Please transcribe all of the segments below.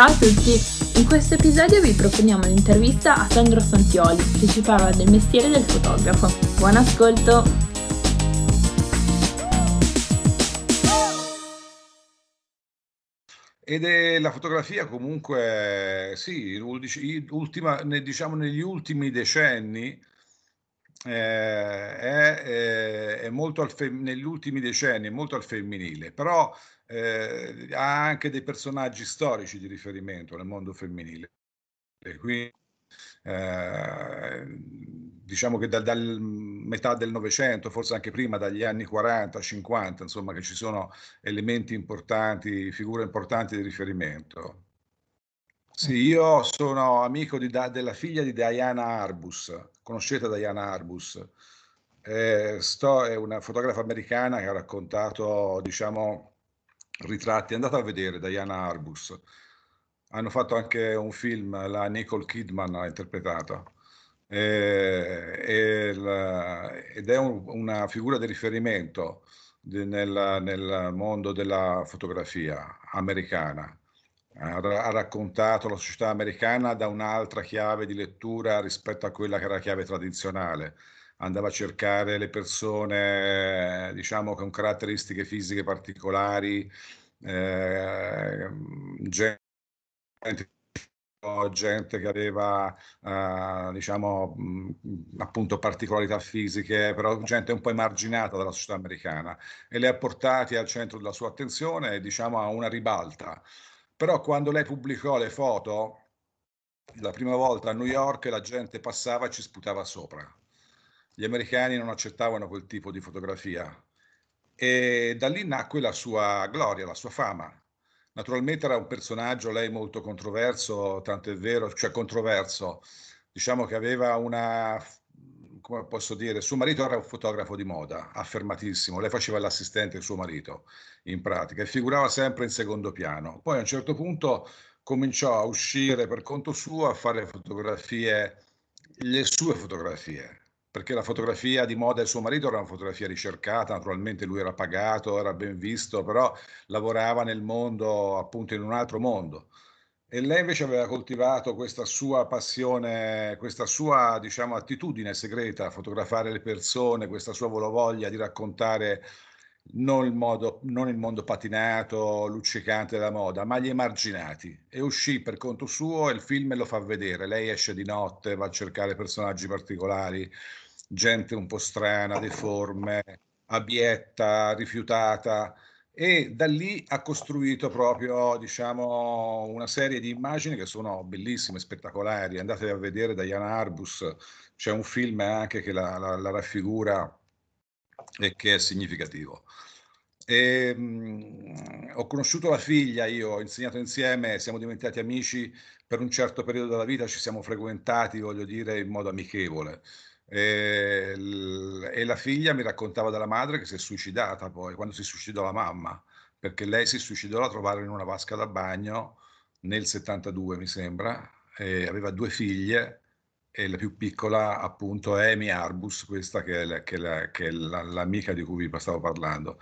Ciao a tutti! In questo episodio vi proponiamo l'intervista a Sandro Santioli che ci parla del mestiere del fotografo. Buon ascolto! Ed è la fotografia comunque, sì, ultima, diciamo negli ultimi decenni eh, è, è, è, molto al fem- negli ultimi decenni è molto al femminile, però eh, ha anche dei personaggi storici di riferimento nel mondo femminile. E quindi eh, diciamo che dal, dal, metà del Novecento, forse anche prima, dagli anni 40, 50, insomma, che ci sono elementi importanti, figure importanti di riferimento. Sì, io sono amico di, della figlia di Diana Arbus, conoscete Diana Arbus? Eh, sto, è una fotografa americana che ha raccontato, diciamo, ritratti. Andate a vedere Diana Arbus. Hanno fatto anche un film, la Nicole Kidman ha interpretato. Eh, la, ed è un, una figura di riferimento di, nel, nel mondo della fotografia americana ha raccontato la società americana da un'altra chiave di lettura rispetto a quella che era la chiave tradizionale. Andava a cercare le persone, diciamo, con caratteristiche fisiche particolari, eh, gente, gente, che aveva, eh, diciamo, appunto particolarità fisiche, però gente un po' emarginata dalla società americana e le ha portati al centro della sua attenzione, diciamo, a una ribalta però quando lei pubblicò le foto, la prima volta a New York la gente passava e ci sputava sopra. Gli americani non accettavano quel tipo di fotografia e da lì nacque la sua gloria, la sua fama. Naturalmente era un personaggio, lei molto controverso, tanto è vero, cioè controverso, diciamo che aveva una come posso dire, suo marito era un fotografo di moda, affermatissimo, lei faceva l'assistente suo marito in pratica e figurava sempre in secondo piano. Poi a un certo punto cominciò a uscire per conto suo a fare fotografie, le sue fotografie, perché la fotografia di moda del suo marito era una fotografia ricercata, naturalmente lui era pagato, era ben visto, però lavorava nel mondo, appunto in un altro mondo. E lei invece aveva coltivato questa sua passione, questa sua, diciamo, attitudine segreta a fotografare le persone, questa sua voglia di raccontare non il, modo, non il mondo patinato, luccicante della moda, ma gli emarginati. E uscì per conto suo e il film lo fa vedere. Lei esce di notte, va a cercare personaggi particolari, gente un po' strana, deforme, abietta, rifiutata e da lì ha costruito proprio diciamo, una serie di immagini che sono bellissime, spettacolari. Andate a vedere Diana Arbus, c'è un film anche che la, la, la raffigura e che è significativo. E, mh, ho conosciuto la figlia, io ho insegnato insieme, siamo diventati amici per un certo periodo della vita, ci siamo frequentati, voglio dire, in modo amichevole. E, e, la figlia mi raccontava della madre che si è suicidata poi, quando si suicidò la mamma, perché lei si suicidò, la trovarono in una vasca da bagno nel 72 mi sembra, aveva due figlie e la più piccola appunto è Amy Arbus, questa che è, la, che, la, che è la, l'amica di cui vi stavo parlando.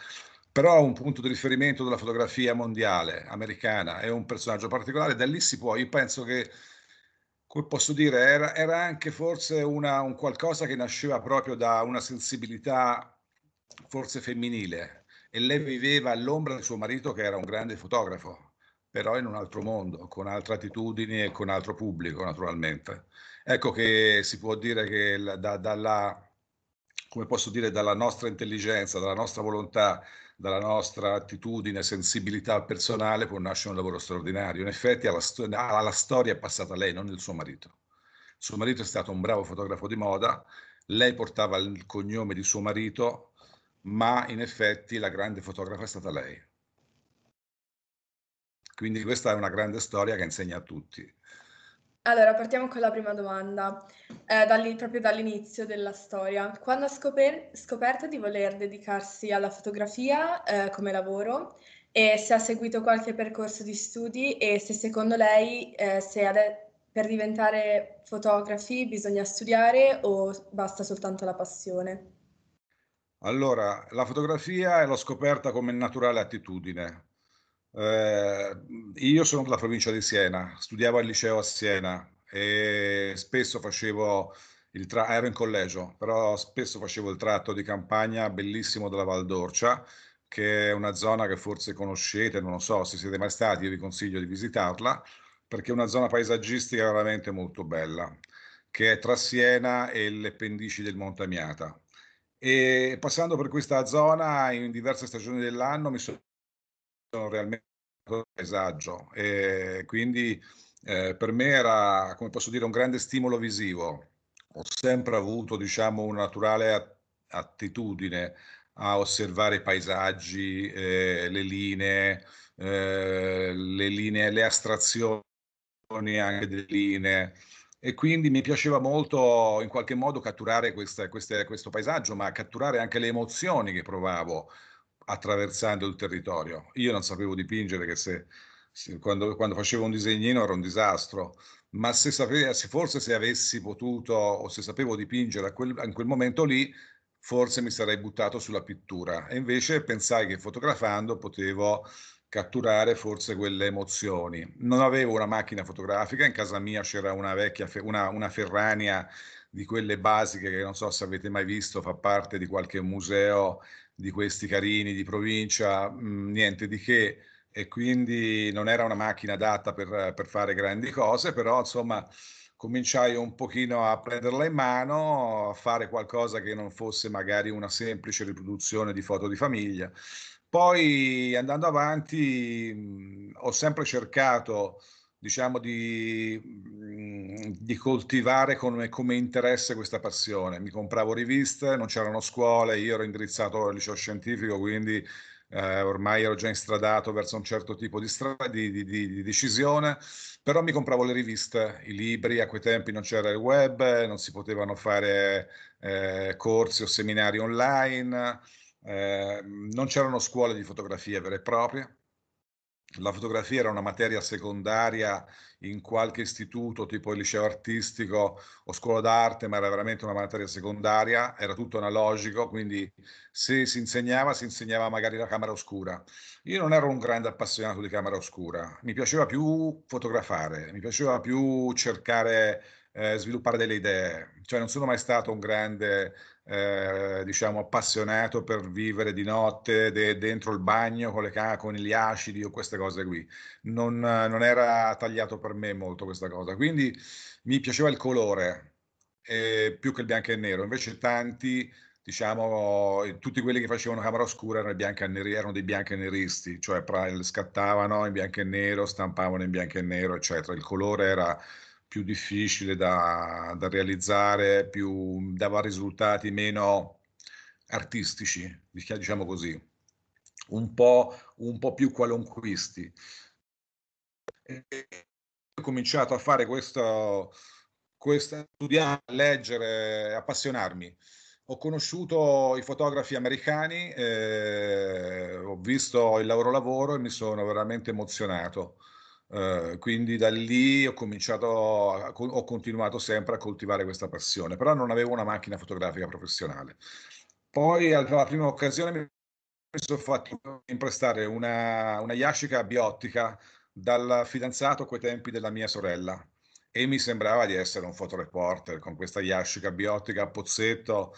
Però un punto di riferimento della fotografia mondiale americana è un personaggio particolare, da lì si può, io penso che posso dire, era, era anche forse una, un qualcosa che nasceva proprio da una sensibilità forse femminile e lei viveva all'ombra di suo marito che era un grande fotografo, però in un altro mondo, con altre attitudini e con altro pubblico naturalmente. Ecco che si può dire che da, dalla, come posso dire, dalla nostra intelligenza, dalla nostra volontà dalla nostra attitudine, sensibilità personale può nascere un lavoro straordinario. In effetti alla, alla storia è passata lei, non il suo marito. Suo marito è stato un bravo fotografo di moda, lei portava il cognome di suo marito, ma in effetti la grande fotografa è stata lei. Quindi questa è una grande storia che insegna a tutti. Allora, partiamo con la prima domanda, eh, dalli- proprio dall'inizio della storia. Quando ha scoper- scoperto di voler dedicarsi alla fotografia eh, come lavoro e se ha seguito qualche percorso di studi e se secondo lei eh, se ade- per diventare fotografi bisogna studiare o basta soltanto la passione? Allora, la fotografia l'ho scoperta come naturale attitudine. Eh, io sono della provincia di Siena, studiavo al liceo a Siena e spesso facevo il tratto, ero in collegio, però spesso facevo il tratto di campagna bellissimo della Val d'Orcia, che è una zona che forse conoscete, non lo so, se siete mai stati, io vi consiglio di visitarla, perché è una zona paesaggistica veramente molto bella, che è tra Siena e le pendici del Monte Amiata. E passando per questa zona in diverse stagioni dell'anno mi sono realmente paesaggio e quindi eh, per me era, come posso dire, un grande stimolo visivo. Ho sempre avuto, diciamo, una naturale attitudine a osservare i paesaggi, eh, le linee, eh, le linee, le astrazioni anche delle linee. E quindi mi piaceva molto in qualche modo catturare questa, queste, questo paesaggio, ma catturare anche le emozioni che provavo attraversando il territorio. Io non sapevo dipingere, che se, se quando, quando, facevo un disegnino era un disastro, ma se, sapevo, se forse se avessi potuto o se sapevo dipingere quel, in quel momento lì, forse mi sarei buttato sulla pittura. E invece pensai che fotografando potevo catturare forse quelle emozioni. Non avevo una macchina fotografica, in casa mia c'era una vecchia, una, una Ferrania di quelle basiche che non so se avete mai visto, fa parte di qualche museo di questi carini di provincia, mh, mm, niente di che, e quindi non era una macchina adatta per, per fare grandi cose, però insomma cominciai un pochino a prenderla in mano, a fare qualcosa che non fosse magari una semplice riproduzione di foto di famiglia. Poi andando avanti mh, ho sempre cercato diciamo di, di coltivare come, come, interesse questa passione. Mi compravo riviste, non c'erano scuole, io ero indirizzato al liceo scientifico, quindi eh, ormai ero già instradato verso un certo tipo di, stra- di, di, di, decisione, però mi compravo le riviste, i libri, a quei tempi non c'era il web, non si potevano fare eh, corsi o seminari online, eh, non c'erano scuole di fotografia vere e proprie la fotografia era una materia secondaria in qualche istituto tipo il liceo artistico o scuola d'arte, ma era veramente una materia secondaria, era tutto analogico, quindi se si insegnava, si insegnava magari la camera oscura. Io non ero un grande appassionato di camera oscura, mi piaceva più fotografare, mi piaceva più cercare, eh, sviluppare delle idee, cioè non sono mai stato un grande eh, diciamo, appassionato per vivere di notte de- dentro il bagno con, le con gli acidi o queste cose qui. Non, non, era tagliato per me molto questa cosa. Quindi mi piaceva il colore eh, più che il bianco e nero. Invece tanti, diciamo, tutti quelli che facevano camera oscura erano, bianco e neri, erano dei bianco e neristi, cioè scattavano in bianco e nero, stampavano in bianco e nero, eccetera. Il colore era più difficile da, da realizzare, più, dava risultati meno artistici, diciamo così, un po', un po più qualunquisti. E ho cominciato a fare questo, questo studiare, leggere, appassionarmi. Ho conosciuto i fotografi americani, eh, ho visto il loro lavoro e mi sono veramente emozionato. Uh, quindi da lì ho cominciato, ho continuato sempre a coltivare questa passione, però non avevo una macchina fotografica professionale. Poi alla prima occasione mi sono fatto imprestare una, una Yashica biottica dal fidanzato a quei tempi della mia sorella e mi sembrava di essere un fotoreporter con questa Yashica biottica a pozzetto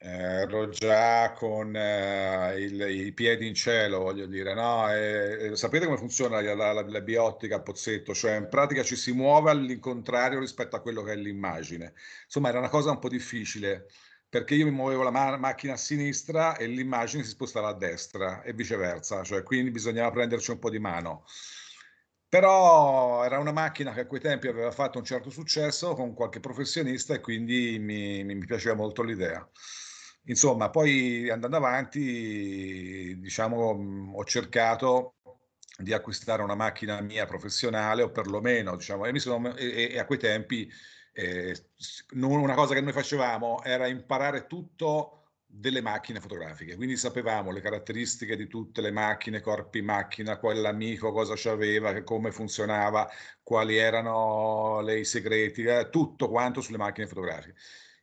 ero già con eh, il, i piedi in cielo, voglio dire, no? E, e sapete come funziona la, la, la, biotica a pozzetto? Cioè, in pratica ci si muove all'incontrario rispetto a quello che è l'immagine. Insomma, era una cosa un po' difficile perché io mi muovevo la ma- macchina a sinistra e l'immagine si spostava a destra e viceversa, cioè quindi bisognava prenderci un po' di mano. Però era una macchina che a quei tempi aveva fatto un certo successo con qualche professionista e quindi mi, mi piaceva molto l'idea. Insomma, poi andando avanti, diciamo, ho cercato di acquistare una macchina mia professionale o perlomeno, diciamo, e, sono, e, e a quei tempi eh, una cosa che noi facevamo era imparare tutto delle macchine fotografiche, quindi sapevamo le caratteristiche di tutte le macchine, corpi macchina, quell'amico cosa c'aveva, come funzionava, quali erano i segreti, eh, tutto quanto sulle macchine fotografiche.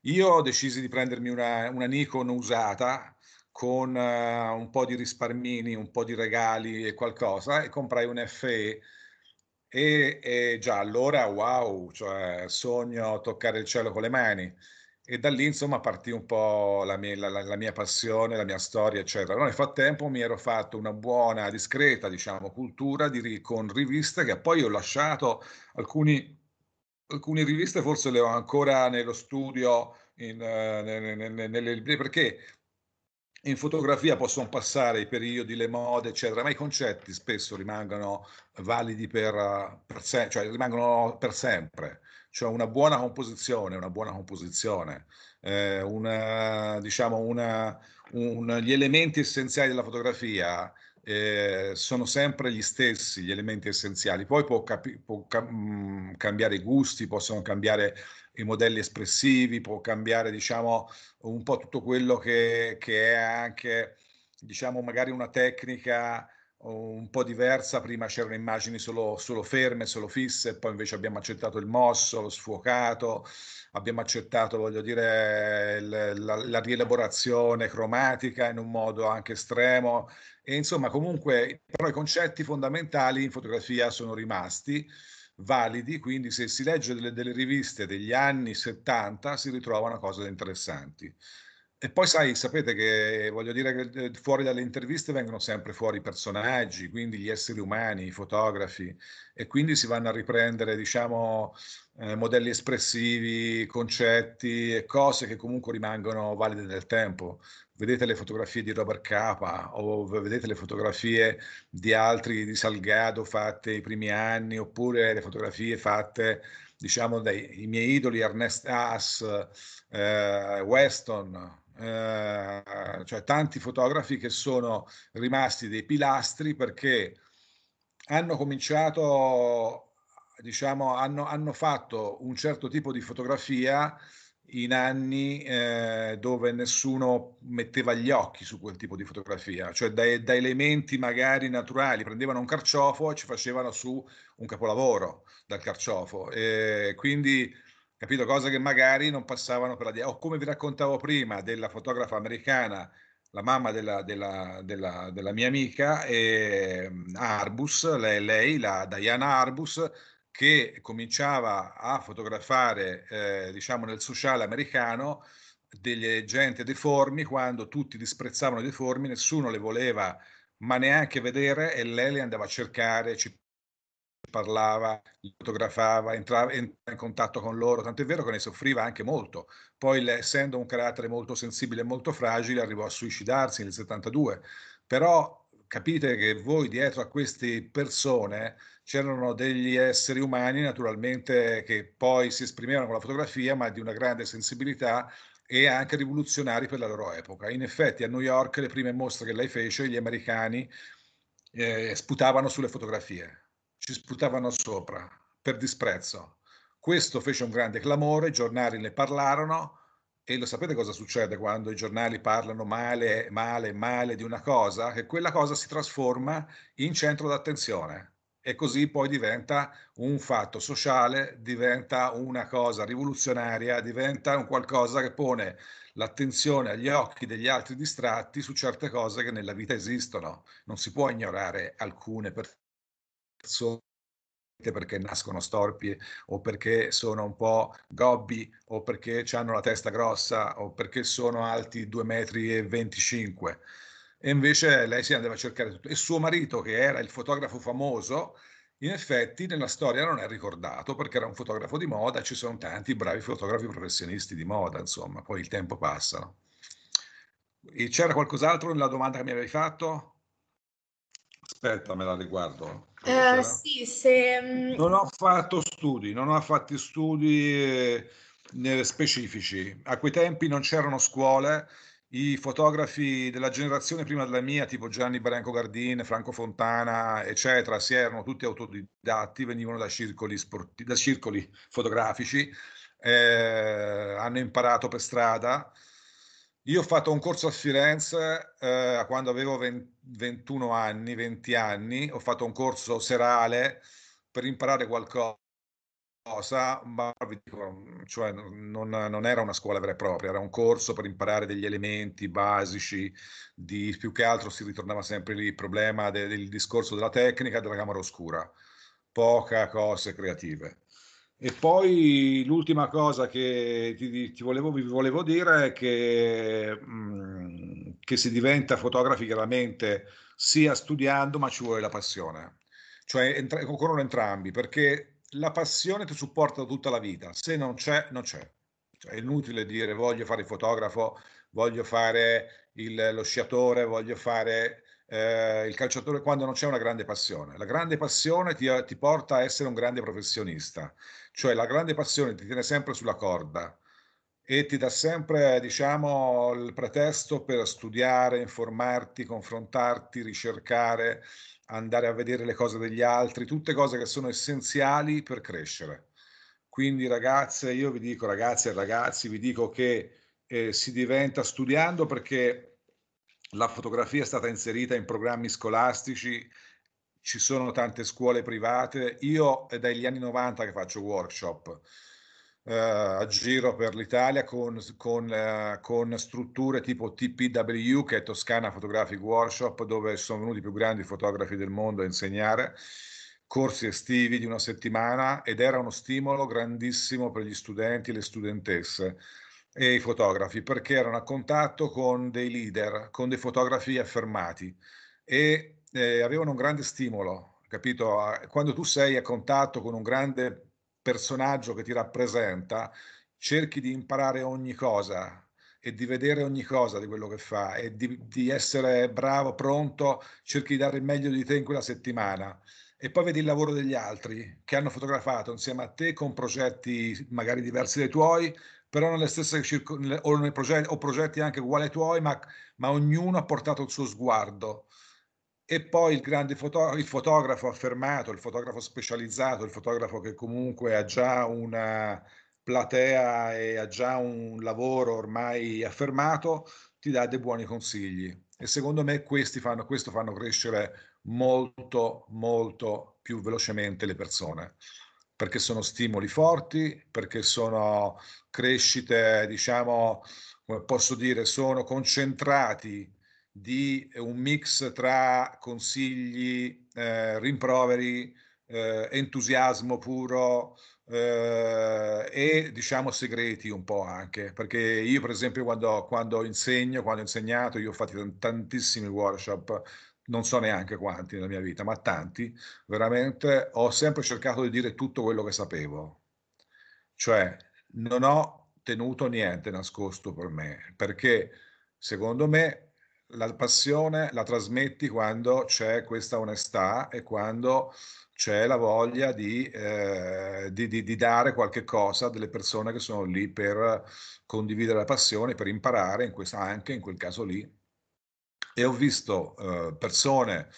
Io decisi di prendermi una, una Nikon usata con uh, un po' di risparmini, un po' di regali e qualcosa e comprai un FE e, e già allora wow, cioè sogno toccare il cielo con le mani e da lì insomma partì un po' la mia, la, la mia passione, la mia storia, eccetera. No, nel frattempo mi ero fatto una buona, discreta, diciamo, cultura di, con riviste che poi ho lasciato, alcuni, alcune riviste forse le ho ancora nello studio, in, uh, nelle, nelle, perché in fotografia possono passare i periodi, le mode, eccetera, ma i concetti spesso rimangono validi per, per se, cioè rimangono per sempre. Cioè una buona composizione, una buona composizione, eh, una, diciamo una, un, gli elementi essenziali della fotografia eh, sono sempre gli stessi, gli elementi essenziali. Poi può, capi- può cam- mm, cambiare i gusti, possono cambiare i modelli espressivi, può cambiare, diciamo, un po' tutto quello che, che è anche, diciamo, magari una tecnica un po' diversa, prima c'erano immagini solo, solo, ferme, solo fisse, poi invece abbiamo accettato il mosso, lo sfuocato, abbiamo accettato, voglio dire, il, la, la, rielaborazione cromatica in un modo anche estremo e insomma comunque però i concetti fondamentali in fotografia sono rimasti validi, quindi se si legge delle, delle riviste degli anni 70 si ritrovano cose interessanti. E poi sai, sapete che voglio dire che eh, fuori dalle interviste vengono sempre fuori i personaggi, quindi gli esseri umani, i fotografi, e quindi si vanno a riprendere, diciamo, eh, modelli espressivi, concetti e cose che comunque rimangono valide nel tempo. Vedete le fotografie di Robert Capa o vedete le fotografie di altri, di Salgado fatte i primi anni, oppure le fotografie fatte, diciamo, dai miei idoli Ernest Haas, eh, Weston, eh, cioè tanti fotografi che sono rimasti dei pilastri perché hanno cominciato, diciamo, hanno, hanno fatto un certo tipo di fotografia in anni eh, dove nessuno metteva gli occhi su quel tipo di fotografia, cioè da, da, elementi magari naturali, prendevano un carciofo e ci facevano su un capolavoro dal carciofo. E quindi capito? Cose che magari non passavano per la... O come vi raccontavo prima della fotografa americana, la mamma della, della, della, della mia amica, eh, Arbus, lei, lei, la Diana Arbus, che cominciava a fotografare, eh, diciamo, nel sociale americano delle gente deformi, quando tutti disprezzavano i deformi, nessuno le voleva ma neanche vedere e lei le andava a cercare, ci parlava, fotografava, entrava, entrava, in contatto con loro, tanto è vero che ne soffriva anche molto. Poi, essendo un carattere molto sensibile e molto fragile, arrivò a suicidarsi nel 72. Però capite che voi dietro a queste persone c'erano degli esseri umani naturalmente che poi si esprimevano con la fotografia, ma di una grande sensibilità e anche rivoluzionari per la loro epoca. In effetti a New York le prime mostre che lei fece, gli americani eh, sputavano sulle fotografie ci sputavano sopra per disprezzo. Questo fece un grande clamore, i giornali ne parlarono e lo sapete cosa succede quando i giornali parlano male, male, male di una cosa? Che quella cosa si trasforma in centro d'attenzione e così poi diventa un fatto sociale, diventa una cosa rivoluzionaria, diventa un qualcosa che pone l'attenzione agli occhi degli altri distratti su certe cose che nella vita esistono. Non si può ignorare alcune persone persone perché nascono storpi o perché sono un po' gobbi o perché hanno la testa grossa o perché sono alti 2 metri e 25 e invece lei si andava a cercare tutto e suo marito che era il fotografo famoso in effetti nella storia non è ricordato perché era un fotografo di moda ci sono tanti bravi fotografi professionisti di moda insomma poi il tempo passa e c'era qualcos'altro nella domanda che mi avevi fatto? Aspetta, me la riguardo. Eh, sì, se... Mm, non ho fatto studi, non ho fatto studi eh, specifici. A quei tempi non c'erano scuole, i fotografi della generazione prima della mia, tipo Gianni Branco Gardin, Franco Fontana, eccetera, si erano tutti autodidatti, venivano da circoli, sporti, da circoli fotografici, eh, hanno imparato per strada. Io ho fatto un corso a Firenze eh, quando avevo 20, 21 anni, 20 anni, ho fatto un corso serale per imparare qualcosa cosa, ma cioè non, non, era una scuola vera e propria, era un corso per imparare degli elementi basici, di, più che altro si ritornava sempre lì il problema de, del discorso della tecnica della camera oscura, poca cose creative. E poi l'ultima cosa che ti, ti volevo, vi volevo dire è che, mh, mm, che si diventa fotografi chiaramente sia studiando, ma ci vuole la passione. Cioè entra- occorrono entrambi, perché la passione ti supporta tutta la vita, se non c'è, non c'è. Cioè, è inutile dire voglio fare il fotografo, voglio fare il, lo sciatore, voglio fare eh, il calciatore quando non c'è una grande passione. La grande passione ti, ti, porta a essere un grande professionista, cioè la grande passione ti tiene sempre sulla corda e ti dà sempre, diciamo, il pretesto per studiare, informarti, confrontarti, ricercare, andare a vedere le cose degli altri, tutte cose che sono essenziali per crescere. Quindi ragazze, io vi dico, ragazze e ragazzi, vi dico che eh, si diventa studiando perché la fotografia è stata inserita in programmi scolastici, ci sono tante scuole private. Io è dagli anni 90 che faccio workshop eh, a giro per l'Italia con, con, eh, con, strutture tipo TPW, che è Toscana Photographic Workshop, dove sono venuti i più grandi fotografi del mondo a insegnare corsi estivi di una settimana ed era uno stimolo grandissimo per gli studenti le studentesse e i fotografi perché erano a contatto con dei leader, con dei fotografi affermati e eh, avevano un grande stimolo, capito? Quando tu sei a contatto con un grande personaggio che ti rappresenta, cerchi di imparare ogni cosa e di vedere ogni cosa di quello che fa e di, di essere bravo, pronto, cerchi di dare il meglio di te in quella settimana e poi vedi il lavoro degli altri che hanno fotografato insieme a te con progetti magari diversi dai tuoi, però nelle stesse circostanze o, progetti, o progetti anche uguali ai tuoi, ma, ma ognuno ha portato il suo sguardo e poi il grande foto- il fotografo affermato, il fotografo specializzato, il fotografo che comunque ha già una platea e ha già un lavoro ormai affermato, ti dà dei buoni consigli. E secondo me questi fanno, questo fanno crescere molto, molto più velocemente le persone, perché sono stimoli forti, perché sono crescite, diciamo, come posso dire, sono concentrati di un mix tra consigli, eh, rimproveri, eh, entusiasmo puro eh, e diciamo segreti un po' anche, perché io per esempio quando, quando insegno, quando ho insegnato, io ho fatto tantissimi workshop, non so neanche quanti nella mia vita, ma tanti, veramente ho sempre cercato di dire tutto quello che sapevo, cioè non ho tenuto niente nascosto per me, perché secondo me la passione la trasmetti quando c'è questa onestà e quando c'è la voglia di, eh, di, di, di, dare qualche cosa delle persone che sono lì per condividere la passione, per imparare in questa, anche in quel caso lì. E ho visto eh, persone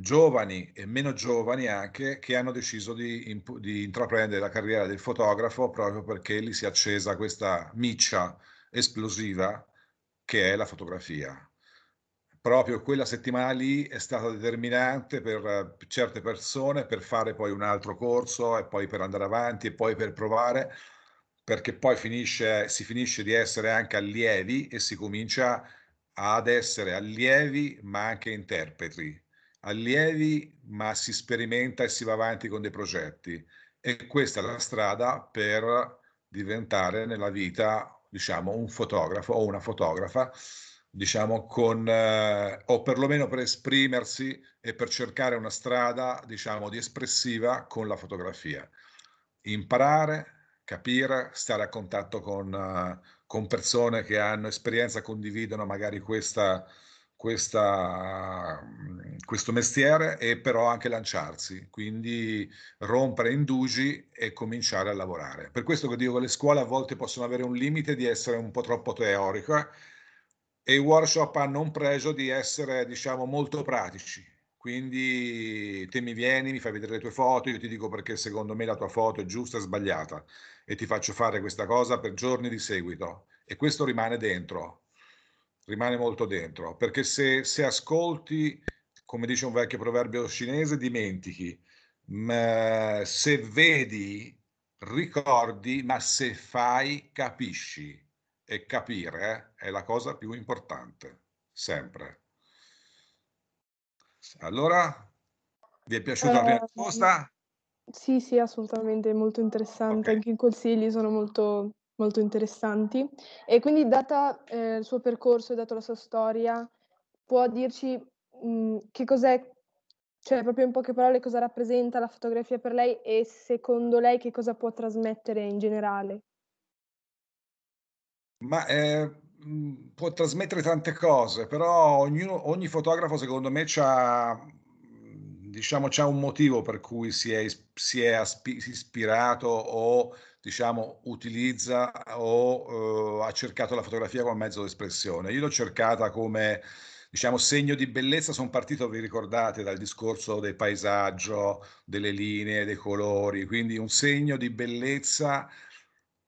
giovani e meno giovani anche che hanno deciso di, di intraprendere la carriera del fotografo proprio perché lì si è accesa questa miccia esplosiva che è la fotografia. Proprio quella settimana lì è stata determinante per certe persone per fare poi un altro corso e poi per andare avanti e poi per provare, perché poi finisce, si finisce di essere anche allievi e si comincia ad essere allievi ma anche interpreti. Allievi ma si sperimenta e si va avanti con dei progetti e questa è la strada per diventare nella vita diciamo, un fotografo o una fotografa, diciamo, con, eh, o perlomeno per esprimersi e per cercare una strada, diciamo, di espressiva con la fotografia. Imparare, capire, stare a contatto con, uh, con persone che hanno esperienza, condividono magari questa, questa, questo mestiere e però anche lanciarsi, quindi rompere indugi e cominciare a lavorare. Per questo che dico che le scuole a volte possono avere un limite di essere un po' troppo teoriche e i workshop hanno un pregio di essere, diciamo, molto pratici. Quindi te mi vieni, mi fai vedere le tue foto, io ti dico perché secondo me la tua foto è giusta e sbagliata. E ti faccio fare questa cosa per giorni di seguito. E questo rimane dentro. Rimane molto dentro, perché se, se ascolti, come dice un vecchio proverbio cinese, dimentichi, ma se vedi ricordi, ma se fai, capisci. E capire è la cosa più importante, sempre. Allora, vi è piaciuta la prima Eh, risposta? sì, sì, assolutamente, molto interessante. Ok. Anche i consigli sono molto, molto interessanti. E quindi, data eh, il suo percorso e dato la sua storia, può dirci mh, che cos'è, cioè proprio in poche parole, cosa rappresenta la fotografia per lei e secondo lei che cosa può trasmettere in generale? Ma eh, può trasmettere tante cose, però ognuno, ogni fotografo secondo me c'ha, diciamo, c'ha un motivo per cui si è, si è ispirato o diciamo, utilizza o uh, ha cercato la fotografia come mezzo di espressione. Io l'ho cercata come diciamo, segno di bellezza, sono partito, vi ricordate, dal discorso del paesaggio, delle linee, dei colori, quindi un segno di bellezza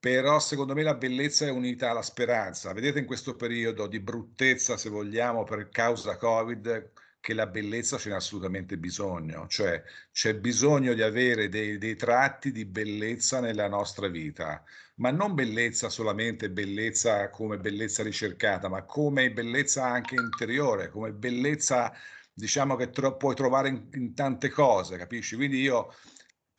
però secondo me la bellezza è unita alla speranza. Vedete in questo periodo di bruttezza, se vogliamo, per causa Covid, che la bellezza ce n'è assolutamente bisogno, cioè c'è bisogno di avere dei, dei, tratti di bellezza nella nostra vita, ma non bellezza solamente bellezza come bellezza ricercata, ma come bellezza anche interiore, come bellezza diciamo che tro- puoi trovare in, in tante cose, capisci? Quindi io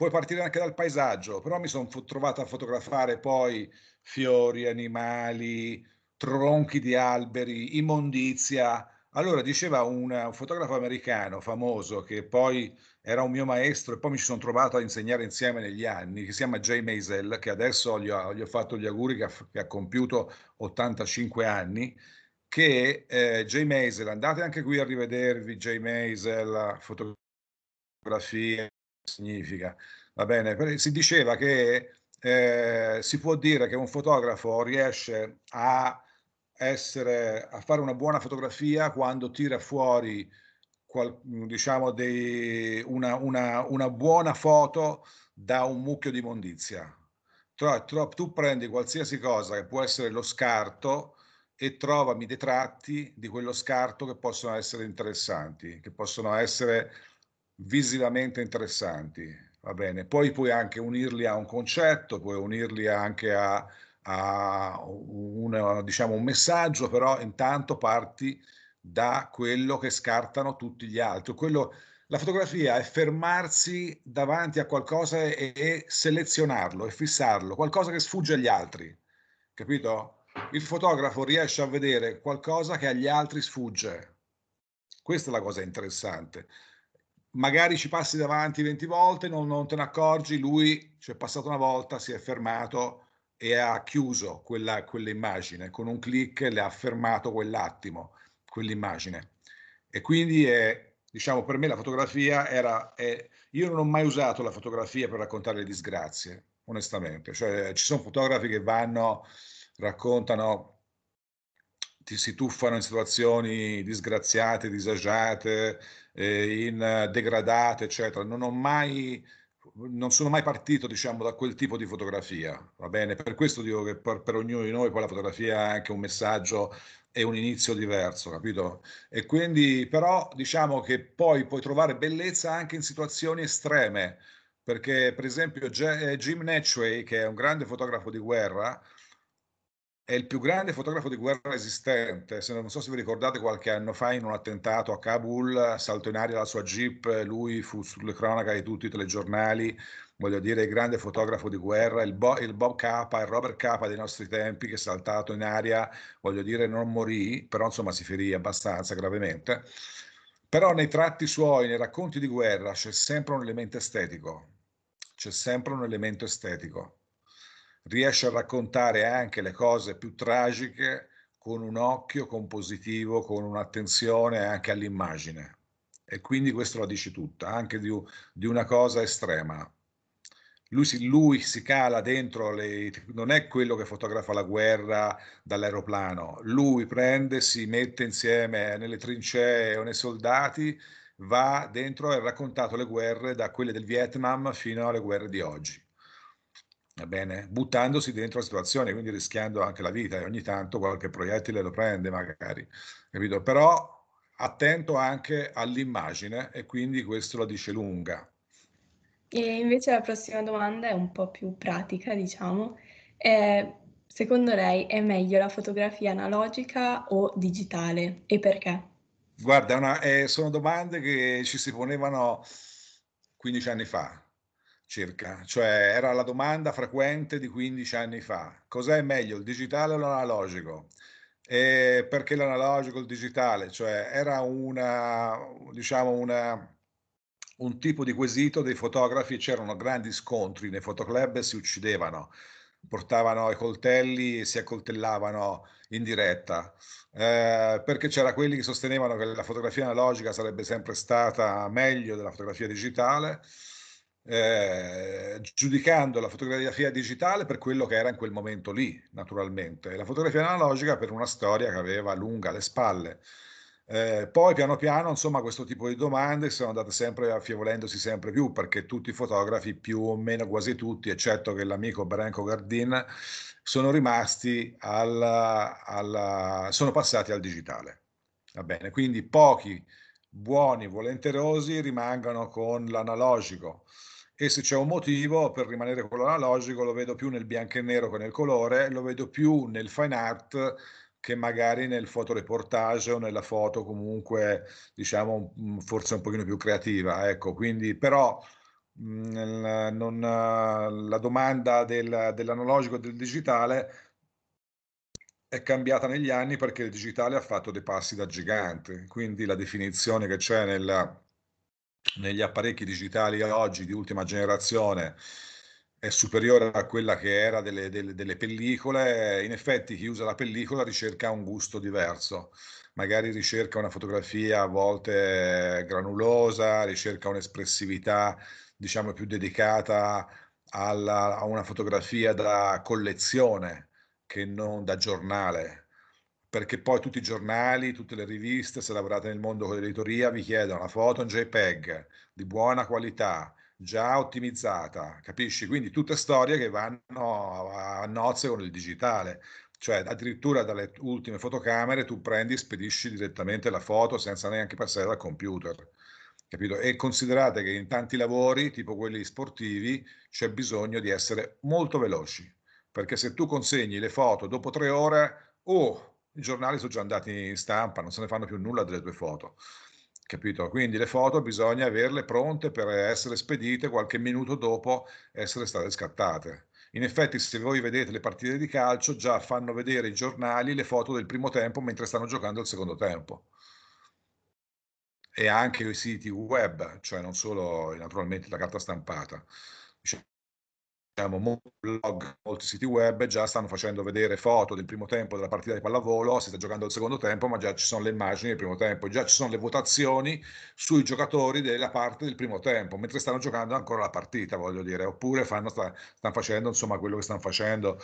puoi partire anche dal paesaggio, però mi sono trovato a fotografare poi fiori, animali, tronchi di alberi, immondizia. Allora diceva un, un, fotografo americano famoso che poi era un mio maestro e poi mi ci sono trovato a insegnare insieme negli anni, che si chiama Jay Maisel, che adesso gli ho, gli ho fatto gli auguri che ha, che ha, compiuto 85 anni, che eh, Jay Maisel, andate anche qui a rivedervi Jay Maisel, fotografie, significa. Va bene, si diceva che eh, si può dire che un fotografo riesce a essere, a fare una buona fotografia quando tira fuori qual, diciamo dei, una, una, una, buona foto da un mucchio di immondizia. Tu prendi qualsiasi cosa che può essere lo scarto e trovami dei tratti di quello scarto che possono essere interessanti, che possono essere visivamente interessanti, va bene? Poi puoi anche unirli a un concetto, puoi unirli anche a, a una, diciamo, un messaggio, però intanto parti da quello che scartano tutti gli altri. Quello, la fotografia è fermarsi davanti a qualcosa e, e selezionarlo e fissarlo, qualcosa che sfugge agli altri, capito? Il fotografo riesce a vedere qualcosa che agli altri sfugge. Questa è la cosa interessante magari ci passi davanti 20 volte, non, non te ne accorgi, lui ci è passato una volta, si è fermato e ha chiuso quella, quell'immagine, con un clic le ha fermato quell'attimo, quell'immagine. E quindi è, diciamo, per me la fotografia era, è, io non ho mai usato la fotografia per raccontare le disgrazie, onestamente. Cioè, ci sono fotografi che vanno, raccontano ti si tuffano in situazioni disgraziate, disagiate, eh, in degradate, eccetera. Non ho mai, non sono mai partito, diciamo, da quel tipo di fotografia, va bene? Per questo dico che per, per ognuno di noi poi la fotografia è anche un messaggio e un inizio diverso, capito? E quindi, però, diciamo che poi puoi trovare bellezza anche in situazioni estreme, perché, per esempio, Jim Netchway, che è un grande fotografo di guerra, è il più grande fotografo di guerra esistente. Se non so se vi ricordate, qualche anno fa in un attentato a Kabul saltò in aria la sua jeep, lui fu sulle cronache di tutti i telegiornali, voglio dire, il grande fotografo di guerra, il, Bo, il Bob Capa, il Robert Capa dei nostri tempi, che saltato in aria, voglio dire, non morì, però insomma si ferì abbastanza gravemente. Però nei tratti suoi, nei racconti di guerra, c'è sempre un elemento estetico. C'è sempre un elemento estetico riesce a raccontare anche le cose più tragiche con un occhio compositivo, con un'attenzione anche all'immagine. E quindi questo la dice tutta, anche di, di una cosa estrema. Lui si, lui si, cala dentro le... non è quello che fotografa la guerra dall'aeroplano, lui prende, si mette insieme nelle trincee o nei soldati, va dentro e ha raccontato le guerre da quelle del Vietnam fino alle guerre di oggi va bene? Buttandosi dentro la situazione, quindi rischiando anche la vita e ogni tanto qualche proiettile lo prende magari, capito? Però attento anche all'immagine e quindi questo la dice lunga. E invece la prossima domanda è un po' più pratica, diciamo. Eh, secondo lei è meglio la fotografia analogica o digitale e perché? Guarda, una, eh, sono domande che ci si ponevano 15 anni fa circa, cioè era la domanda frequente di 15 anni fa. Cos'è meglio, il digitale o l'analogico? E perché l'analogico o il digitale? Cioè era una, diciamo, una, un tipo di quesito dei fotografi, c'erano grandi scontri nei fotoclub e si uccidevano, portavano i coltelli e si accoltellavano in diretta, eh, perché c'era quelli che sostenevano che la fotografia analogica sarebbe sempre stata meglio della fotografia digitale, eh, giudicando la fotografia digitale per quello che era in quel momento lì, naturalmente, e la fotografia analogica per una storia che aveva lunga alle spalle. Eh, poi piano piano, insomma, questo tipo di domande sono andate sempre affievolendosi sempre più perché tutti i fotografi, più o meno quasi tutti, eccetto che l'amico Branco Gardin, sono rimasti alla, alla, sono passati al digitale. Va bene, quindi pochi buoni, volenterosi rimangono con l'analogico e se c'è un motivo per rimanere con l'analogico lo vedo più nel bianco e nero che nel colore, lo vedo più nel fine art che magari nel fotoreportage o nella foto comunque diciamo forse un pochino più creativa ecco. Quindi però mh, non, la domanda del, dell'analogico e del digitale è cambiata negli anni perché il digitale ha fatto dei passi da gigante. Quindi la definizione che c'è nel, negli apparecchi digitali oggi di ultima generazione è superiore a quella che era delle, delle, delle, pellicole, in effetti chi usa la pellicola ricerca un gusto diverso, magari ricerca una fotografia a volte granulosa, ricerca un'espressività diciamo più dedicata alla, a una fotografia da collezione che non da giornale, perché poi tutti i giornali, tutte le riviste, se lavorate nel mondo dell'editoria, vi chiedono la foto in JPEG di buona qualità, già ottimizzata, capisci? Quindi tutte storie che vanno a nozze con il digitale, cioè addirittura dalle ultime fotocamere tu prendi e spedisci direttamente la foto senza neanche passare dal computer. Capito? E considerate che in tanti lavori, tipo quelli sportivi, c'è bisogno di essere molto veloci, perché se tu consegni le foto dopo tre ore, oh, i giornali sono già andati in stampa, non se ne fanno più nulla delle tue foto capito? Quindi le foto bisogna averle pronte per essere spedite qualche minuto dopo essere state scattate. In effetti, se voi vedete le partite di calcio, già fanno vedere i giornali le foto del primo tempo mentre stanno giocando il secondo tempo. E anche i siti web, cioè non solo naturalmente la carta stampata diciamo, molti blog, molti siti web già stanno facendo vedere foto del primo tempo della partita di pallavolo, si sta giocando il secondo tempo, ma già ci sono le immagini del primo tempo, già ci sono le votazioni sui giocatori della parte del primo tempo, mentre stanno giocando ancora la partita, voglio dire, oppure fanno, sta, stanno facendo insomma quello che stanno facendo.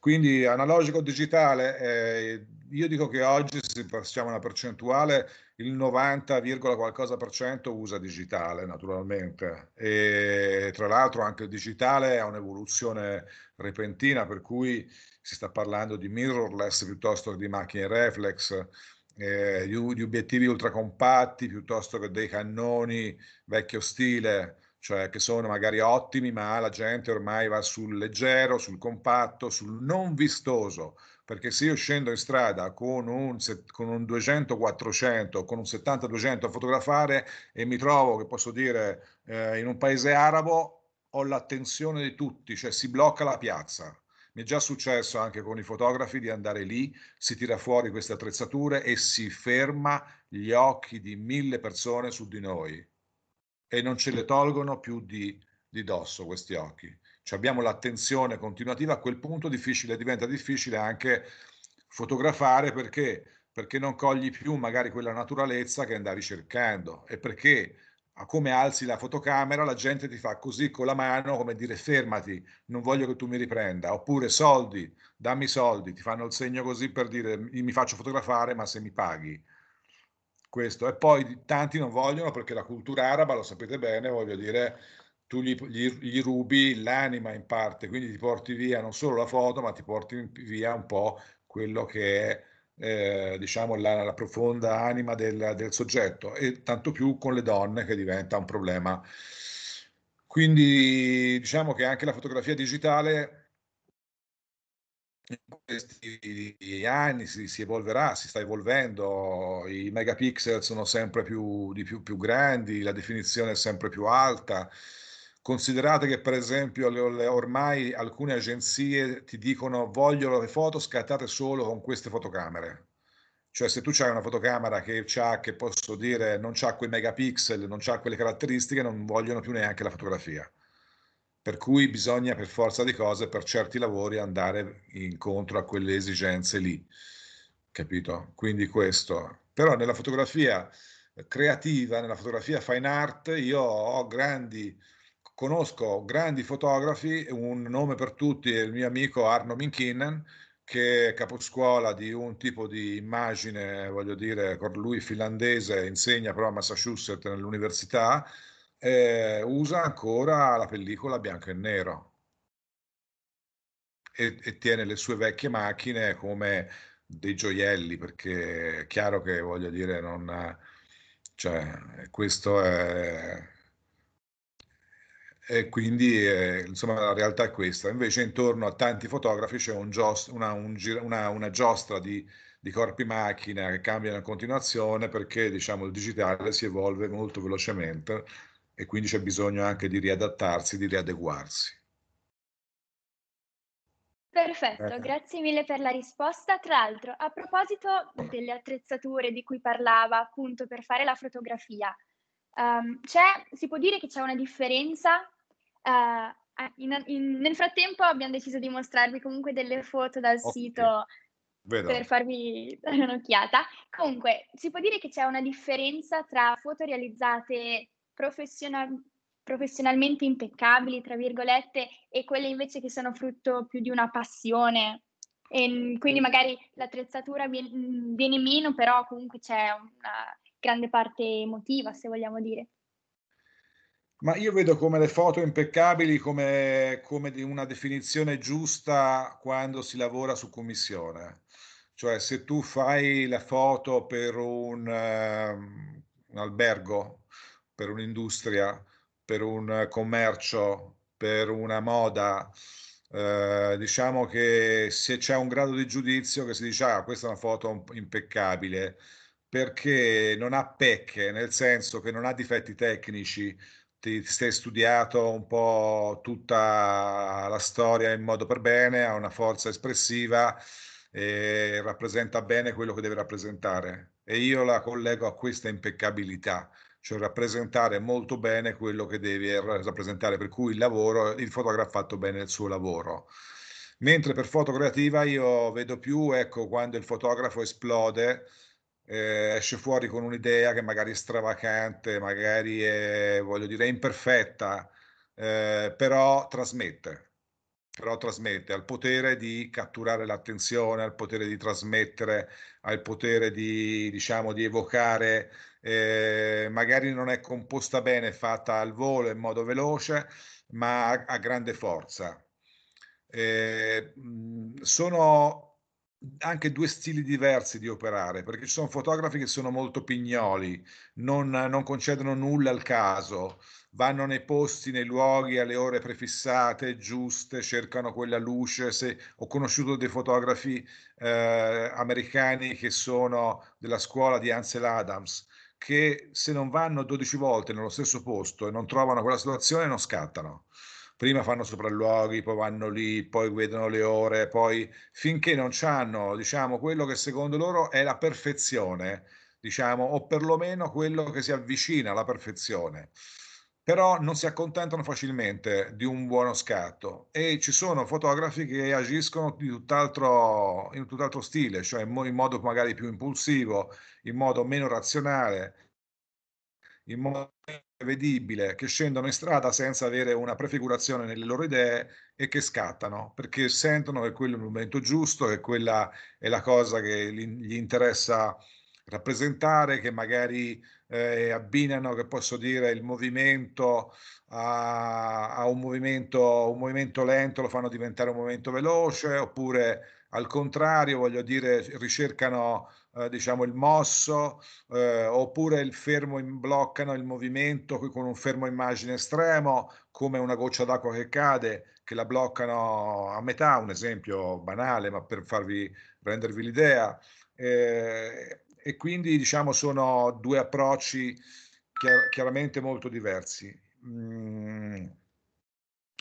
Quindi analogico digitale, eh, io dico che oggi se passiamo una percentuale il 90, qualcosa per cento usa digitale naturalmente. E tra l'altro anche il digitale ha un'evoluzione repentina per cui si sta parlando di mirrorless piuttosto che di macchine reflex, eh, di, di obiettivi ultracompatti piuttosto che dei cannoni vecchio stile cioè che sono magari ottimi, ma la gente ormai va sul leggero, sul compatto, sul non vistoso, perché se io scendo in strada con un, con un 200-400, con un 70-200 a fotografare e mi trovo, che posso dire, eh, in un paese arabo, ho l'attenzione di tutti, cioè si blocca la piazza. Mi è già successo anche con i fotografi di andare lì, si tira fuori queste attrezzature e si ferma gli occhi di mille persone su di noi e non ce le tolgono più di, di dosso questi occhi cioè abbiamo l'attenzione continuativa, a quel punto difficile, diventa difficile anche fotografare perché, perché non cogli più magari quella naturalezza che andavi cercando e perché come alzi la fotocamera la gente ti fa così con la mano come dire fermati, non voglio che tu mi riprenda, oppure soldi, dammi soldi, ti fanno il segno così per dire mi faccio fotografare ma se mi paghi. Questo. E poi tanti non vogliono perché la cultura araba, lo sapete bene, voglio dire, tu gli, gli, gli, rubi l'anima in parte, quindi ti porti via non solo la foto, ma ti porti via un po' quello che è eh, diciamo la, la, profonda anima del, del, soggetto e tanto più con le donne che diventa un problema. Quindi diciamo che anche la fotografia digitale in questi anni si, si, evolverà, si sta evolvendo, i megapixel sono sempre più, più, più grandi, la definizione è sempre più alta. Considerate che per esempio ormai alcune agenzie ti dicono voglio le foto scattate solo con queste fotocamere. Cioè se tu hai una fotocamera che ha, che posso dire, non ha quei megapixel, non ha quelle caratteristiche, non vogliono più neanche la fotografia. Per cui bisogna per forza di cose, per certi lavori, andare incontro a quelle esigenze lì. Capito? Quindi questo. Però nella fotografia creativa, nella fotografia fine art, io ho grandi conosco grandi fotografi, un nome per tutti è il mio amico Arno Minkinnan, che è caposcuola di un tipo di immagine, voglio dire, lui finlandese, insegna però a Massachusetts nell'università, eh, usa ancora la pellicola bianco e nero. E, e tiene le sue vecchie macchine come dei gioielli, perché è chiaro che, voglio dire, non... Cioè, questo è e quindi eh, insomma la realtà è questa. Invece intorno a tanti fotografi c'è un gios- una, un una, una, giostra di, di, corpi macchina che cambiano in continuazione perché diciamo, il digitale si evolve molto velocemente e quindi c'è bisogno anche di riadattarsi, di riadeguarsi. Perfetto, eh. grazie mille per la risposta. Tra l'altro, a proposito delle attrezzature di cui parlava appunto per fare la fotografia, um, si può dire che c'è una differenza Uh, in, in, nel frattempo abbiamo deciso di mostrarvi comunque delle foto dal okay. sito Vedo. per farvi dare un'occhiata. Comunque, si può dire che c'è una differenza tra foto realizzate professional- professionalmente impeccabili, tra virgolette, e quelle invece che sono frutto più di una passione. E quindi magari l'attrezzatura viene, viene meno, però comunque c'è una grande parte emotiva, se vogliamo dire. Ma io vedo come le foto impeccabili come, come una definizione giusta quando si lavora su commissione. Cioè se tu fai la foto per un, um, un albergo, per un'industria, per un commercio, per una moda, eh, diciamo che se c'è un grado di giudizio che si dice ah questa è una foto impeccabile perché non ha pecche, nel senso che non ha difetti tecnici, ti, sei studiato un po' tutta la storia in modo per bene, ha una forza espressiva e rappresenta bene quello che deve rappresentare. E io la collego a questa impeccabilità, cioè rappresentare molto bene quello che devi rappresentare, per cui il lavoro, il fotografo ha fatto bene il suo lavoro. Mentre per foto creativa io vedo più, ecco, quando il fotografo esplode, eh, esce fuori con un'idea che magari è stravagante, magari è, voglio dire, imperfetta, eh, però trasmette però trasmette, ha il potere di catturare l'attenzione, ha il potere di trasmettere, ha il potere di, diciamo, di evocare, eh, magari non è composta bene, fatta al volo in modo veloce, ma ha, ha grande forza. Eh, sono anche due stili diversi di operare, perché ci sono fotografi che sono molto pignoli, non, non concedono nulla al caso, vanno nei posti, nei luoghi alle ore prefissate, giuste, cercano quella luce. Se, ho conosciuto dei fotografi eh, americani che sono della scuola di Ansel Adams, che se non vanno 12 volte nello stesso posto e non trovano quella situazione non scattano prima fanno sopralluoghi, poi vanno lì, poi vedono le ore, poi finché non hanno, diciamo, quello che secondo loro è la perfezione, diciamo, o perlomeno quello che si avvicina alla perfezione. Però non si accontentano facilmente di un buono scatto e ci sono fotografi che agiscono tutt'altro, in tutt'altro stile, cioè in modo magari più impulsivo, in modo meno razionale, in modo prevedibile, che scendono in strada senza avere una prefigurazione nelle loro idee e che scattano perché sentono che quello è il momento giusto, che quella è la cosa che gli interessa rappresentare, che magari eh, abbinano, che posso dire, il movimento a, a un, movimento, un movimento lento, lo fanno diventare un movimento veloce, oppure al contrario, voglio dire, ricercano eh, diciamo il mosso eh, oppure il fermo in, bloccano il movimento con un fermo immagine estremo come una goccia d'acqua che cade, che la bloccano a metà, un esempio banale, ma per farvi rendervi l'idea. Eh, e quindi diciamo sono due approcci chiar- chiaramente molto diversi. Mm,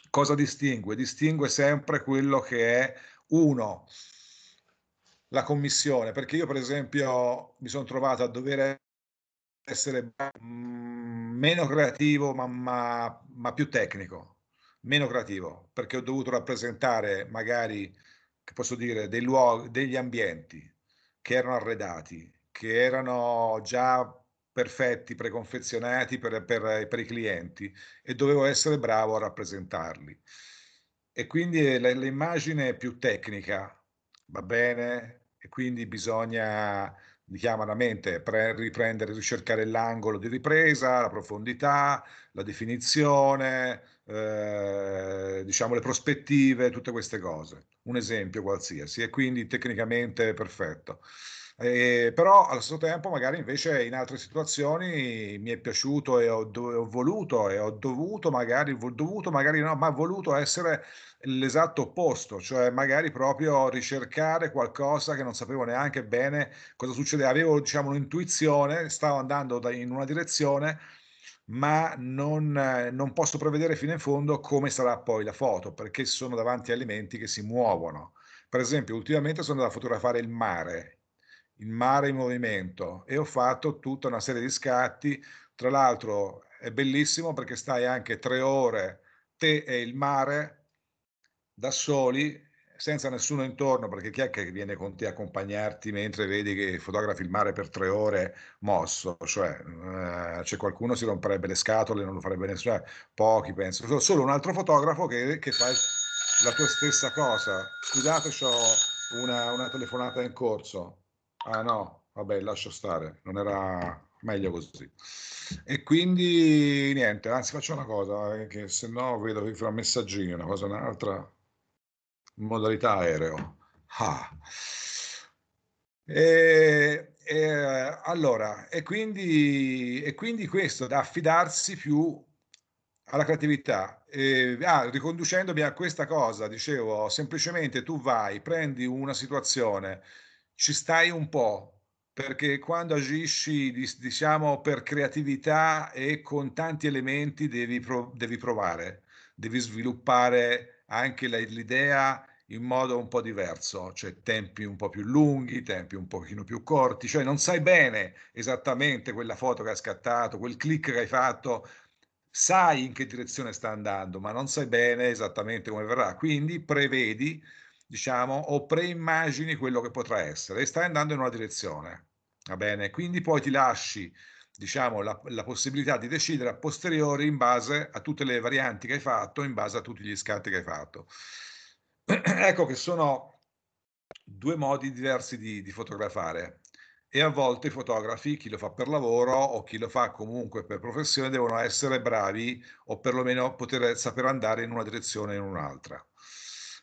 cosa distingue? Distingue sempre quello che è uno, la commissione, perché io per esempio mi sono trovato a dover essere mm, meno creativo ma, ma, ma più tecnico, meno creativo, perché ho dovuto rappresentare magari, che posso dire, dei luoghi, degli ambienti che erano arredati, che erano già perfetti, preconfezionati per, per, per, i clienti e dovevo essere bravo a rappresentarli. E quindi l'immagine più tecnica, va bene? E quindi bisogna, diciamo, la mente pre- riprendere, ricercare l'angolo di ripresa, la profondità, la definizione, eh, diciamo le prospettive, tutte queste cose. Un esempio qualsiasi, e quindi tecnicamente perfetto. Eh, però allo stesso tempo magari invece in altre situazioni mi è piaciuto e ho, do- ho voluto e ho dovuto magari, dovuto magari no, ma voluto essere l'esatto opposto, cioè magari proprio ricercare qualcosa che non sapevo neanche bene cosa succede. Avevo diciamo un'intuizione, stavo andando da, in una direzione, ma non, non posso prevedere fino in fondo come sarà poi la foto, perché sono davanti a elementi che si muovono. Per esempio, ultimamente sono andato a fotografare il mare il mare in movimento. E ho fatto tutta una serie di scatti. Tra l'altro è bellissimo perché stai anche tre ore te e il mare da soli senza nessuno intorno perché chi è che viene con te a accompagnarti mentre vedi che fotografi il mare per tre ore mosso? Cioè eh, c'è qualcuno si romperebbe le scatole non lo farebbe nessuno cioè, pochi penso. Solo un altro fotografo che, che fa la tua stessa cosa. Scusate ho una, una telefonata in corso Ah no, vabbè, lascia stare, non era meglio così. E quindi niente, anzi faccio una cosa, eh, che se no vedo che fra messaggini, una cosa un'altra, modalità aereo. Ah. E, e, allora, e quindi, e quindi questo da affidarsi più alla creatività. E, ah, riconducendomi a questa cosa, dicevo, semplicemente tu vai, prendi una situazione, ci stai un po', perché quando agisci, diciamo, per creatività e con tanti elementi devi, prov- devi provare, devi sviluppare anche l'idea in modo un po' diverso, cioè tempi un po' più lunghi, tempi un pochino più corti, cioè non sai bene esattamente quella foto che hai scattato, quel click che hai fatto, sai in che direzione sta andando, ma non sai bene esattamente come verrà, quindi prevedi diciamo, o preimmagini quello che potrà essere e stai andando in una direzione. Va bene? Quindi poi ti lasci, diciamo, la, la possibilità di decidere a posteriori in base a tutte le varianti che hai fatto, in base a tutti gli scatti che hai fatto. ecco che sono due modi diversi di, di fotografare e a volte i fotografi, chi lo fa per lavoro o chi lo fa comunque per professione, devono essere bravi o perlomeno poter saper andare in una direzione o in un'altra.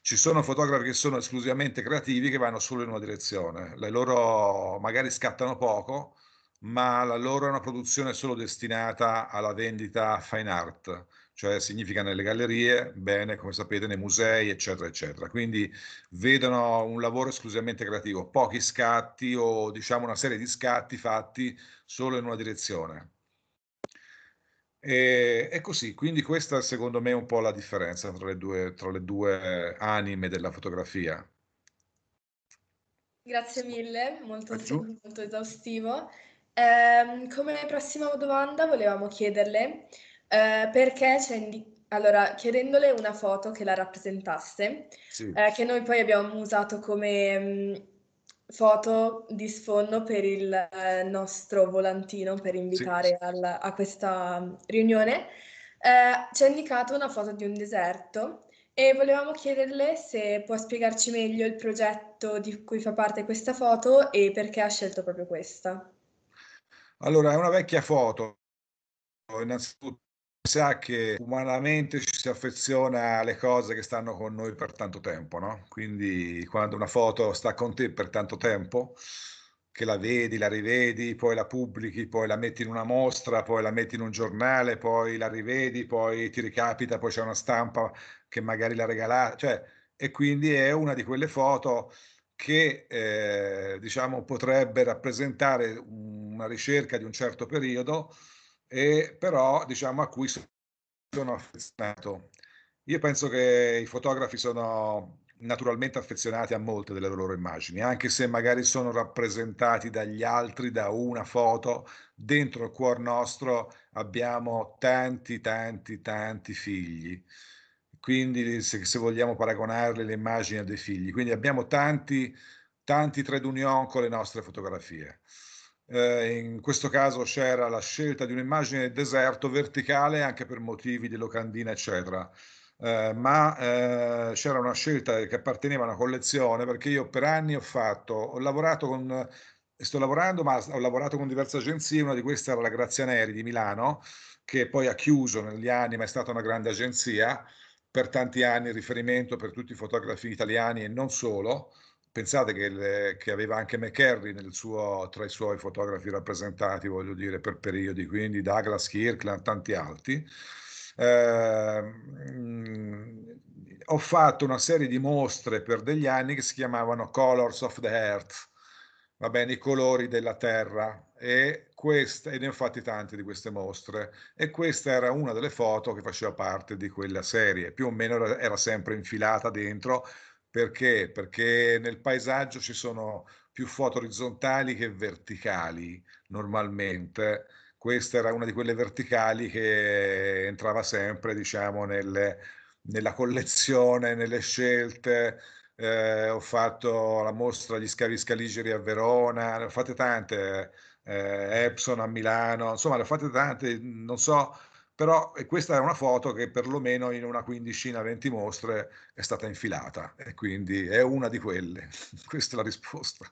Ci sono fotografi che sono esclusivamente creativi che vanno solo in una direzione. Le loro magari scattano poco, ma la loro è una produzione solo destinata alla vendita fine art, cioè significa nelle gallerie, bene, come sapete, nei musei, eccetera, eccetera. Quindi vedono un lavoro esclusivamente creativo, pochi scatti o diciamo una serie di scatti fatti solo in una direzione. E, e, così, quindi questa secondo me è un po' la differenza tra le due, tra le due anime della fotografia. Grazie mille, molto, molto esaustivo. Eh, come prossima domanda volevamo chiederle eh, perché c'è indi- allora, chiedendole una foto che la rappresentasse, sì. eh, che noi poi abbiamo usato come mh, foto di sfondo per il eh, nostro volantino per invitare sì. al, a questa mm, riunione, eh, ci ha indicato una foto di un deserto e volevamo chiederle se può spiegarci meglio il progetto di cui fa parte questa foto e perché ha scelto proprio questa. Allora, è una vecchia foto, innanzitutto sa che umanamente ci si affeziona alle cose che stanno con noi per tanto tempo, no? Quindi quando una foto sta con te per tanto tempo, che la vedi, la rivedi, poi la pubblichi, poi la metti in una mostra, poi la metti in un giornale, poi la rivedi, poi ti ricapita, poi c'è una stampa che magari la regala, cioè, e quindi è una di quelle foto che eh, diciamo potrebbe rappresentare una ricerca di un certo periodo, e però diciamo a cui sono affezionato. Io penso che i fotografi sono naturalmente affezionati a molte delle loro immagini, anche se magari sono rappresentati dagli altri da una foto, dentro il cuor nostro abbiamo tanti, tanti, tanti figli. Quindi se, se vogliamo paragonarle le immagini a dei figli, quindi abbiamo tanti, tanti trade union con le nostre fotografie. Eh, in questo caso c'era la scelta di un'immagine del deserto verticale anche per motivi di locandina, eccetera eh, ma eh, c'era una scelta che apparteneva a una collezione perché io per anni ho fatto, ho lavorato con, sto lavorando, ma ho lavorato con diverse agenzie, una di queste era la Grazianeri di Milano, che poi ha chiuso negli anni, ma è stata una grande agenzia, per tanti anni riferimento per tutti i fotografi italiani e non solo. Pensate che, le, che aveva anche McCarry suo, tra i suoi fotografi rappresentati, voglio dire, per periodi, quindi Douglas Kirkland, tanti altri. Eh, ho fatto una serie di mostre per degli anni che si chiamavano Colors of the Earth, va bene, i colori della terra. E questa, e ne ho fatti tante di queste mostre. E questa era una delle foto che faceva parte di quella serie, più o meno era sempre infilata dentro perché? Perché nel paesaggio ci sono più foto orizzontali che verticali normalmente questa era una di quelle verticali che entrava sempre, diciamo, nelle, nella collezione, nelle scelte. Eh, ho fatto la mostra Gli scavi scaligeri a Verona, ne ho fatte tante, eh, Epson a Milano, insomma, ne ho fatte tante, non so, però questa è una foto che perlomeno in una quindicina, venti mostre è stata infilata e quindi è una di quelle. Questa è la risposta.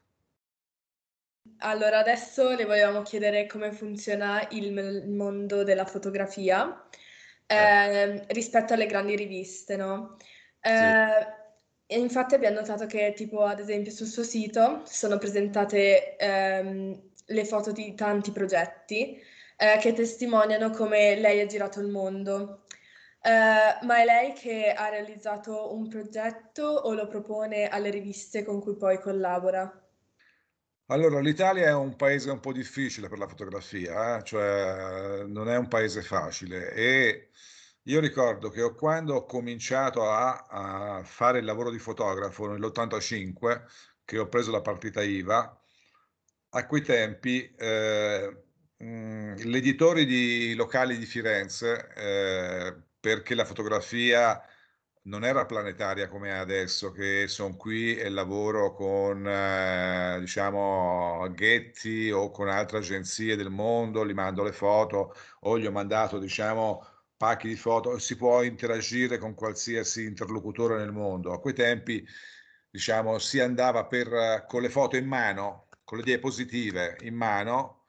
Allora, adesso le volevamo chiedere come funziona il, il mondo della fotografia eh, rispetto alle grandi riviste, no? Eh, sì. infatti abbiamo notato che, tipo, ad esempio, sul suo sito sono presentate ehm, le foto di tanti progetti eh, che testimoniano come lei ha girato il mondo. Uh, ma è lei che ha realizzato un progetto o lo propone alle riviste con cui poi collabora? Allora, l'Italia è un paese un po' difficile per la fotografia, eh? cioè non è un paese facile e io ricordo che quando ho cominciato a, a fare il lavoro di fotografo nell'85, che ho preso la partita IVA, a quei tempi eh, gli editori di locali di Firenze, eh, perché la fotografia non era planetaria come adesso, che sono qui e lavoro con, eh, diciamo, Getty o con altre agenzie del mondo, gli mando le foto o gli ho mandato, diciamo, pacchi di foto, si può interagire con qualsiasi interlocutore nel mondo. A quei tempi, diciamo, si andava per, con le foto in mano, con le diapositive in mano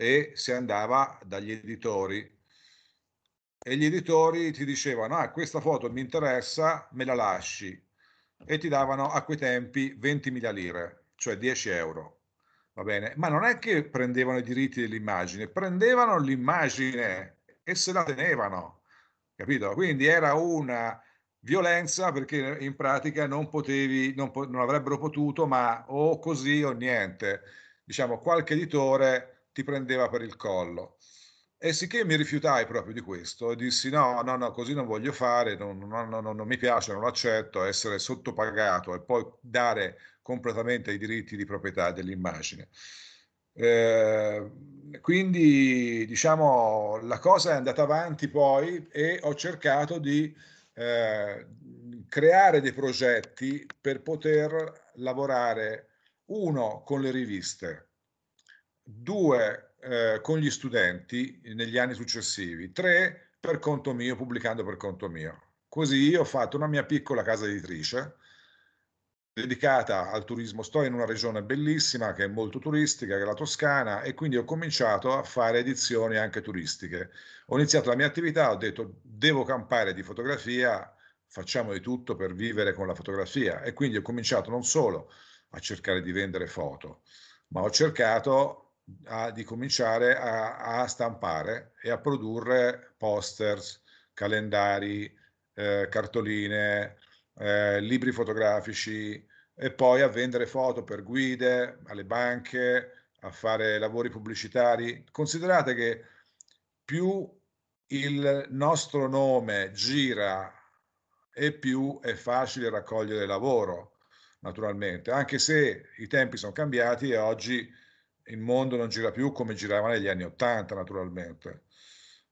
e si andava dagli editori e gli editori ti dicevano, ah, questa foto mi interessa, me la lasci. E ti davano a quei tempi 20.000 lire, cioè 10 euro. Va bene? Ma non è che prendevano i diritti dell'immagine, prendevano l'immagine e se la tenevano. Capito? Quindi era una violenza perché in pratica non potevi, non, po- non avrebbero potuto, ma o così o niente. Diciamo, qualche editore ti prendeva per il collo. E sicché mi rifiutai proprio di questo e dissi no, no, no, così non voglio fare, non, non, non, non mi piace, non accetto essere sottopagato e poi dare completamente i diritti di proprietà dell'immagine. Eh, quindi diciamo la cosa è andata avanti poi e ho cercato di eh, creare dei progetti per poter lavorare uno con le riviste, due eh, con gli studenti negli anni successivi, tre per conto mio, pubblicando per conto mio. Così ho fatto una mia piccola casa editrice dedicata al turismo. Sto in una regione bellissima che è molto turistica, che è la Toscana, e quindi ho cominciato a fare edizioni anche turistiche. Ho iniziato la mia attività, ho detto devo campare di fotografia, facciamo di tutto per vivere con la fotografia e quindi ho cominciato non solo a cercare di vendere foto, ma ho cercato a, di cominciare a, a, stampare e a produrre posters, calendari, eh, cartoline, eh, libri fotografici e poi a vendere foto per guide, alle banche, a fare lavori pubblicitari. Considerate che più il nostro nome gira e più è facile raccogliere lavoro, naturalmente, anche se i tempi sono cambiati e oggi il mondo non gira più come girava negli anni Ottanta, naturalmente.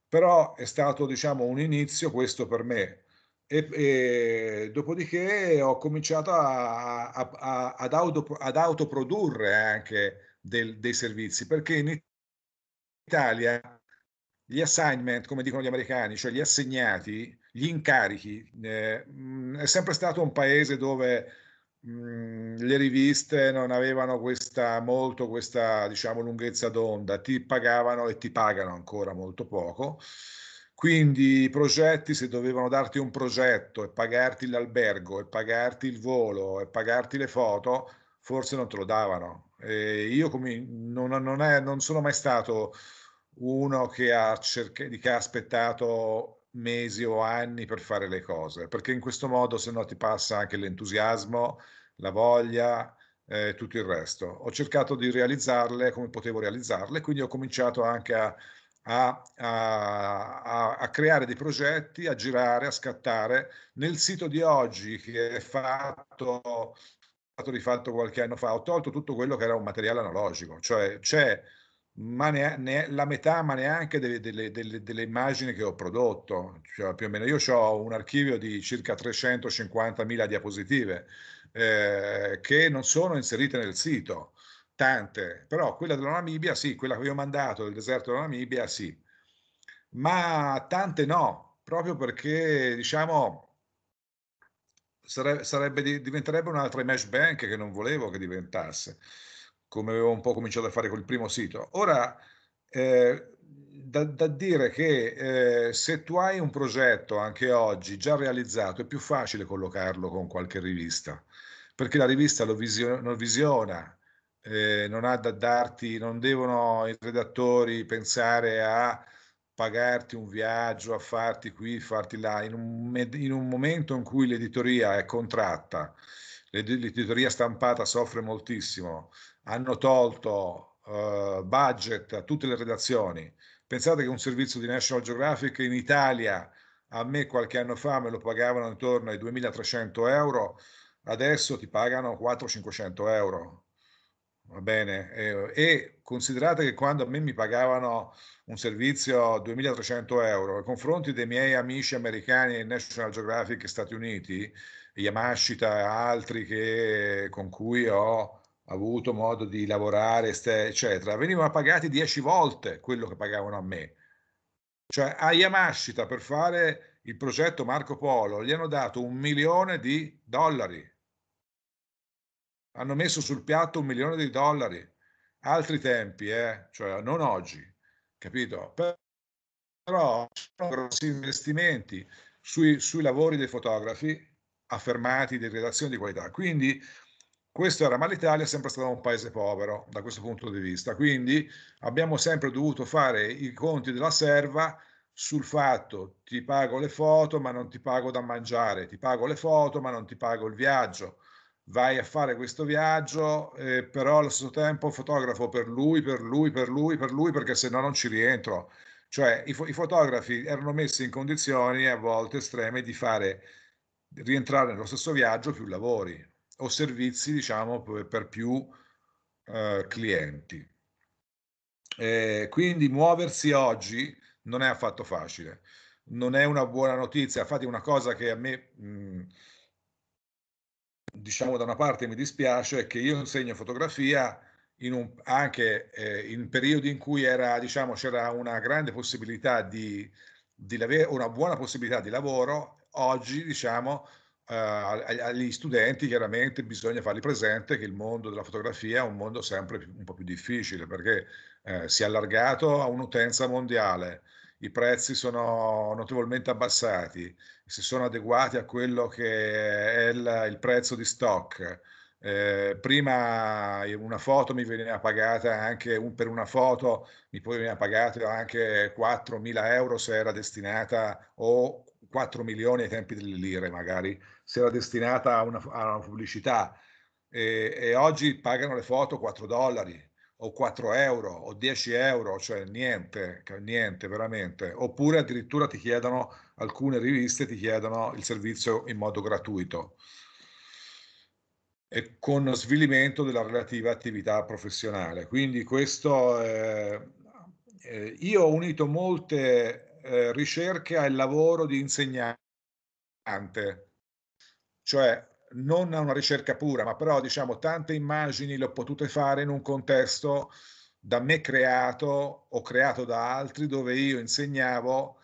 Però è stato, diciamo, un inizio questo per me. E, e dopodiché ho cominciato a, a, a, ad, auto, ad, autoprodurre anche del, dei servizi, perché in Italia gli assignment, come dicono gli americani, cioè gli assegnati, gli incarichi, eh, è sempre stato un paese dove mh, le riviste non avevano questa, molto questa, diciamo, lunghezza d'onda, ti pagavano e ti pagano ancora molto poco. Quindi i progetti, se dovevano darti un progetto e pagarti l'albergo e pagarti il volo e pagarti le foto, forse non te lo davano. E io come, non, non, è, non sono mai stato uno che ha, cerca, che ha aspettato mesi o anni per fare le cose, perché in questo modo se no ti passa anche l'entusiasmo, la voglia, eh, tutto il resto. Ho cercato di realizzarle come potevo realizzarle, quindi ho cominciato anche a, a, a, a, creare dei progetti, a girare, a scattare. Nel sito di oggi che è fatto, stato rifatto qualche anno fa, ho tolto tutto quello che era un materiale analogico, cioè c'è ma ne, ne, la metà, ma neanche delle, delle, delle, delle, immagini che ho prodotto. Cioè, più o meno io ho un archivio di circa 350.000 diapositive eh, che non sono inserite nel sito, tante, però quella della Namibia sì, quella che vi ho mandato del deserto della Namibia sì, ma tante no, proprio perché diciamo sarebbe, sarebbe diventerebbe un'altra image bank che non volevo che diventasse come avevo un po' cominciato a fare col primo sito. Ora, eh, da, da, dire che eh, se tu hai un progetto anche oggi già realizzato, è più facile collocarlo con qualche rivista, perché la rivista lo visiona, lo visiona eh, non ha da darti, non devono i redattori pensare a pagarti un viaggio, a farti qui, farti là, in un, in un momento in cui l'editoria è contratta, l'editoria stampata soffre moltissimo, hanno tolto uh, budget a tutte le redazioni. Pensate che un servizio di National Geographic in Italia a me qualche anno fa me lo pagavano intorno ai 2300 euro, adesso ti pagano 400-500 euro. Va bene? E, e, considerate che quando a me mi pagavano un servizio 2300 euro, nei confronti dei miei amici americani National Geographic Stati Uniti, Yamashita e altri che, con cui ho avuto modo di lavorare, eccetera, venivano pagati 10 volte quello che pagavano a me. Cioè a Yamashita per fare il progetto Marco Polo gli hanno dato un milione di dollari. Hanno messo sul piatto un milione di dollari. Altri tempi, eh? cioè non oggi, capito? Però sono grossi investimenti sui, sui lavori dei fotografi affermati di redazione di qualità. Quindi questo era, ma l'Italia è sempre stato un paese povero da questo punto di vista, quindi abbiamo sempre dovuto fare i conti della serva sul fatto ti pago le foto ma non ti pago da mangiare, ti pago le foto ma non ti pago il viaggio, vai a fare questo viaggio, eh, però allo stesso tempo fotografo per lui, per lui, per lui, per lui, perché se no non ci rientro. Cioè i, fo i fotografi erano messi in condizioni a volte estreme di fare rientrare nello stesso viaggio più lavori o servizi, diciamo, per più eh, clienti. Eh, quindi muoversi oggi non è affatto facile, non è una buona notizia, infatti una cosa che a me, mh, diciamo da una parte mi dispiace è che io insegno fotografia in un, anche eh, in periodi in cui era, diciamo, c'era una grande possibilità di, di una buona possibilità di lavoro, oggi diciamo eh, agli studenti chiaramente bisogna fargli presente che il mondo della fotografia è un mondo sempre più, un po' più difficile perché eh, si è allargato a un'utenza mondiale, i prezzi sono notevolmente abbassati, si sono adeguati a quello che è il, il prezzo di stock, Eh, prima una foto mi veniva pagata anche un, per una foto mi veniva pagata anche 4.000 euro se era destinata o 4 milioni ai tempi delle lire magari se era destinata a una, a una pubblicità e, e, oggi pagano le foto 4 dollari o 4 euro o 10 euro, cioè niente, niente veramente. Oppure addirittura ti chiedono, alcune riviste ti chiedono il servizio in modo gratuito e con svilimento della relativa attività professionale. Quindi questo, eh, eh, io ho unito molte eh, ricerche al lavoro di insegnante, cioè non a una ricerca pura, ma però diciamo tante immagini le ho potute fare in un contesto da me creato o creato da altri dove io insegnavo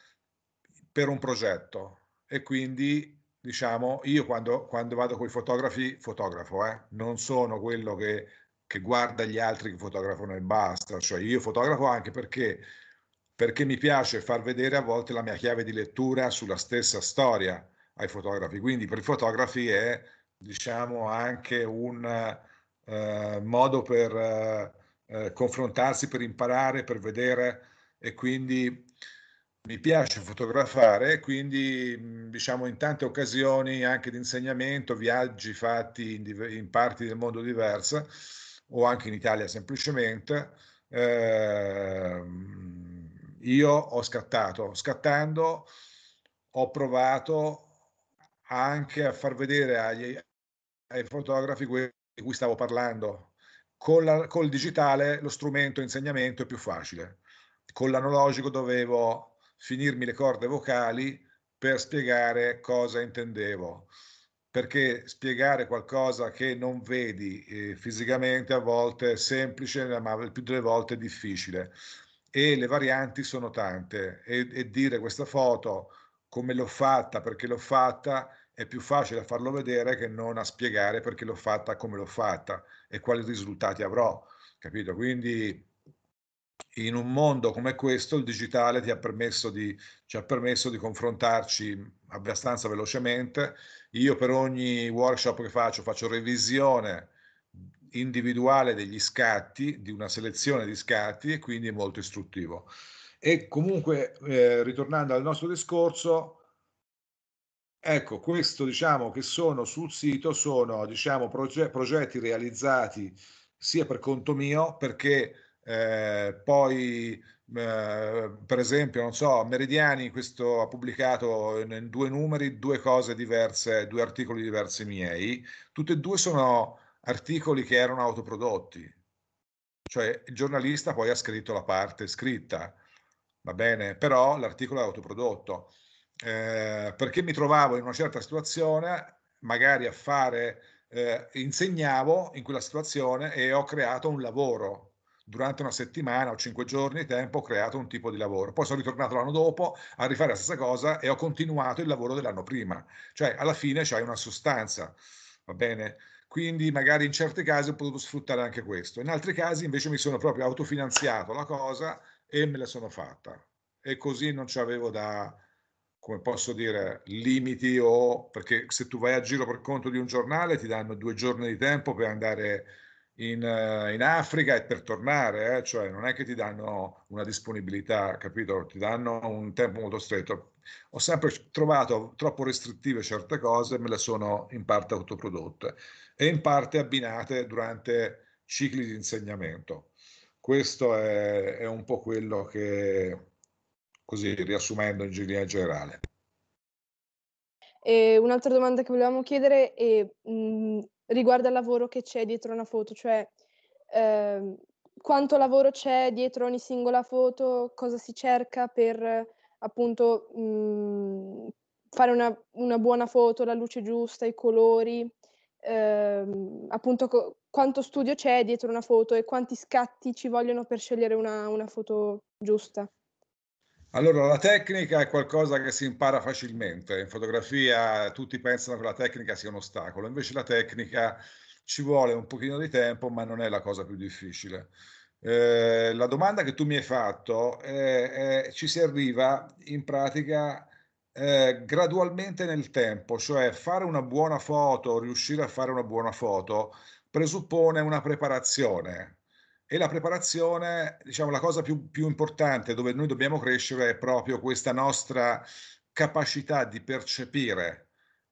per un progetto e quindi diciamo io quando, quando vado con i fotografi fotografo, eh? non sono quello che, che guarda gli altri che fotografano e basta, cioè io fotografo anche perché perché mi piace far vedere a volte la mia chiave di lettura sulla stessa storia ai fotografi. Quindi per i fotografi è diciamo anche un eh, modo per eh, eh, confrontarsi, per imparare, per vedere e quindi mi piace fotografare, quindi diciamo in tante occasioni anche di insegnamento, viaggi fatti in, in parti del mondo diverse o anche in Italia semplicemente, eh, io ho scattato, scattando ho provato anche a far vedere agli, ai fotografi di cui stavo parlando. Con, la, col digitale lo strumento insegnamento è più facile. Con l'analogico dovevo finirmi le corde vocali per spiegare cosa intendevo. Perché spiegare qualcosa che non vedi eh, fisicamente a volte è semplice, ma il più delle volte è difficile. E le varianti sono tante. E, e dire questa foto come l'ho fatta, perché l'ho fatta, è più facile farlo vedere che non a spiegare perché l'ho fatta come l'ho fatta e quali risultati avrò, capito? Quindi in un mondo come questo il digitale ti ha permesso di, ci ha permesso di confrontarci abbastanza velocemente. Io per ogni workshop che faccio faccio revisione individuale degli scatti, di una selezione di scatti e quindi è molto istruttivo. E comunque, eh, ritornando al nostro discorso, Ecco, questo diciamo che sono sul sito, sono diciamo proge progetti realizzati sia per conto mio, perché eh, poi eh, per esempio, non so, Meridiani questo ha pubblicato in, in, due numeri due cose diverse, due articoli diversi miei, tutti e due sono articoli che erano autoprodotti, cioè il giornalista poi ha scritto la parte scritta, va bene, però l'articolo è autoprodotto eh, perché mi trovavo in una certa situazione, magari a fare, eh, insegnavo in quella situazione e ho creato un lavoro. Durante una settimana o cinque giorni di tempo ho creato un tipo di lavoro. Poi sono ritornato l'anno dopo a rifare la stessa cosa e ho continuato il lavoro dell'anno prima. Cioè, alla fine c'hai una sostanza, va bene? Quindi magari in certi casi ho potuto sfruttare anche questo. In altri casi invece mi sono proprio autofinanziato la cosa e me la sono fatta. E così non ci avevo da, come posso dire, limiti o perché se tu vai a giro per conto di un giornale ti danno due giorni di tempo per andare in, in Africa e per tornare, eh? cioè non è che ti danno una disponibilità, capito? Ti danno un tempo molto stretto. Ho sempre trovato troppo restrittive certe cose, me le sono in parte autoprodotte e in parte abbinate durante cicli di insegnamento. Questo è, è un po' quello che, così riassumendo in linea generale. E un'altra domanda che volevamo chiedere è, mh, riguarda il lavoro che c'è dietro una foto, cioè eh, quanto lavoro c'è dietro ogni singola foto, cosa si cerca per appunto mh, fare una, una, buona foto, la luce giusta, i colori, eh, appunto co- quanto studio c'è dietro una foto e quanti scatti ci vogliono per scegliere una, una foto giusta. Allora, la tecnica è qualcosa che si impara facilmente. In fotografia tutti pensano che la tecnica sia un ostacolo, invece la tecnica ci vuole un pochino di tempo, ma non è la cosa più difficile. Eh, la domanda che tu mi hai fatto è, è, ci si arriva in pratica eh, gradualmente nel tempo, cioè fare una buona foto, riuscire a fare una buona foto, presuppone una preparazione. E la preparazione, diciamo, la cosa più, più importante dove noi dobbiamo crescere è proprio questa nostra capacità di percepire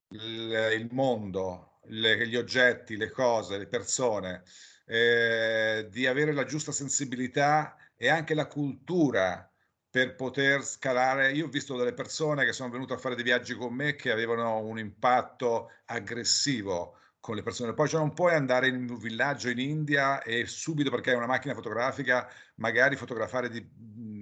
il, il mondo, le, gli oggetti, le cose, le persone, eh, di avere la giusta sensibilità e anche la cultura per poter scalare. Io ho visto delle persone che sono venute a fare dei viaggi con me che avevano un impatto aggressivo con le persone. Poi cioè non puoi andare in un villaggio in India e subito perché hai una macchina fotografica magari fotografare di,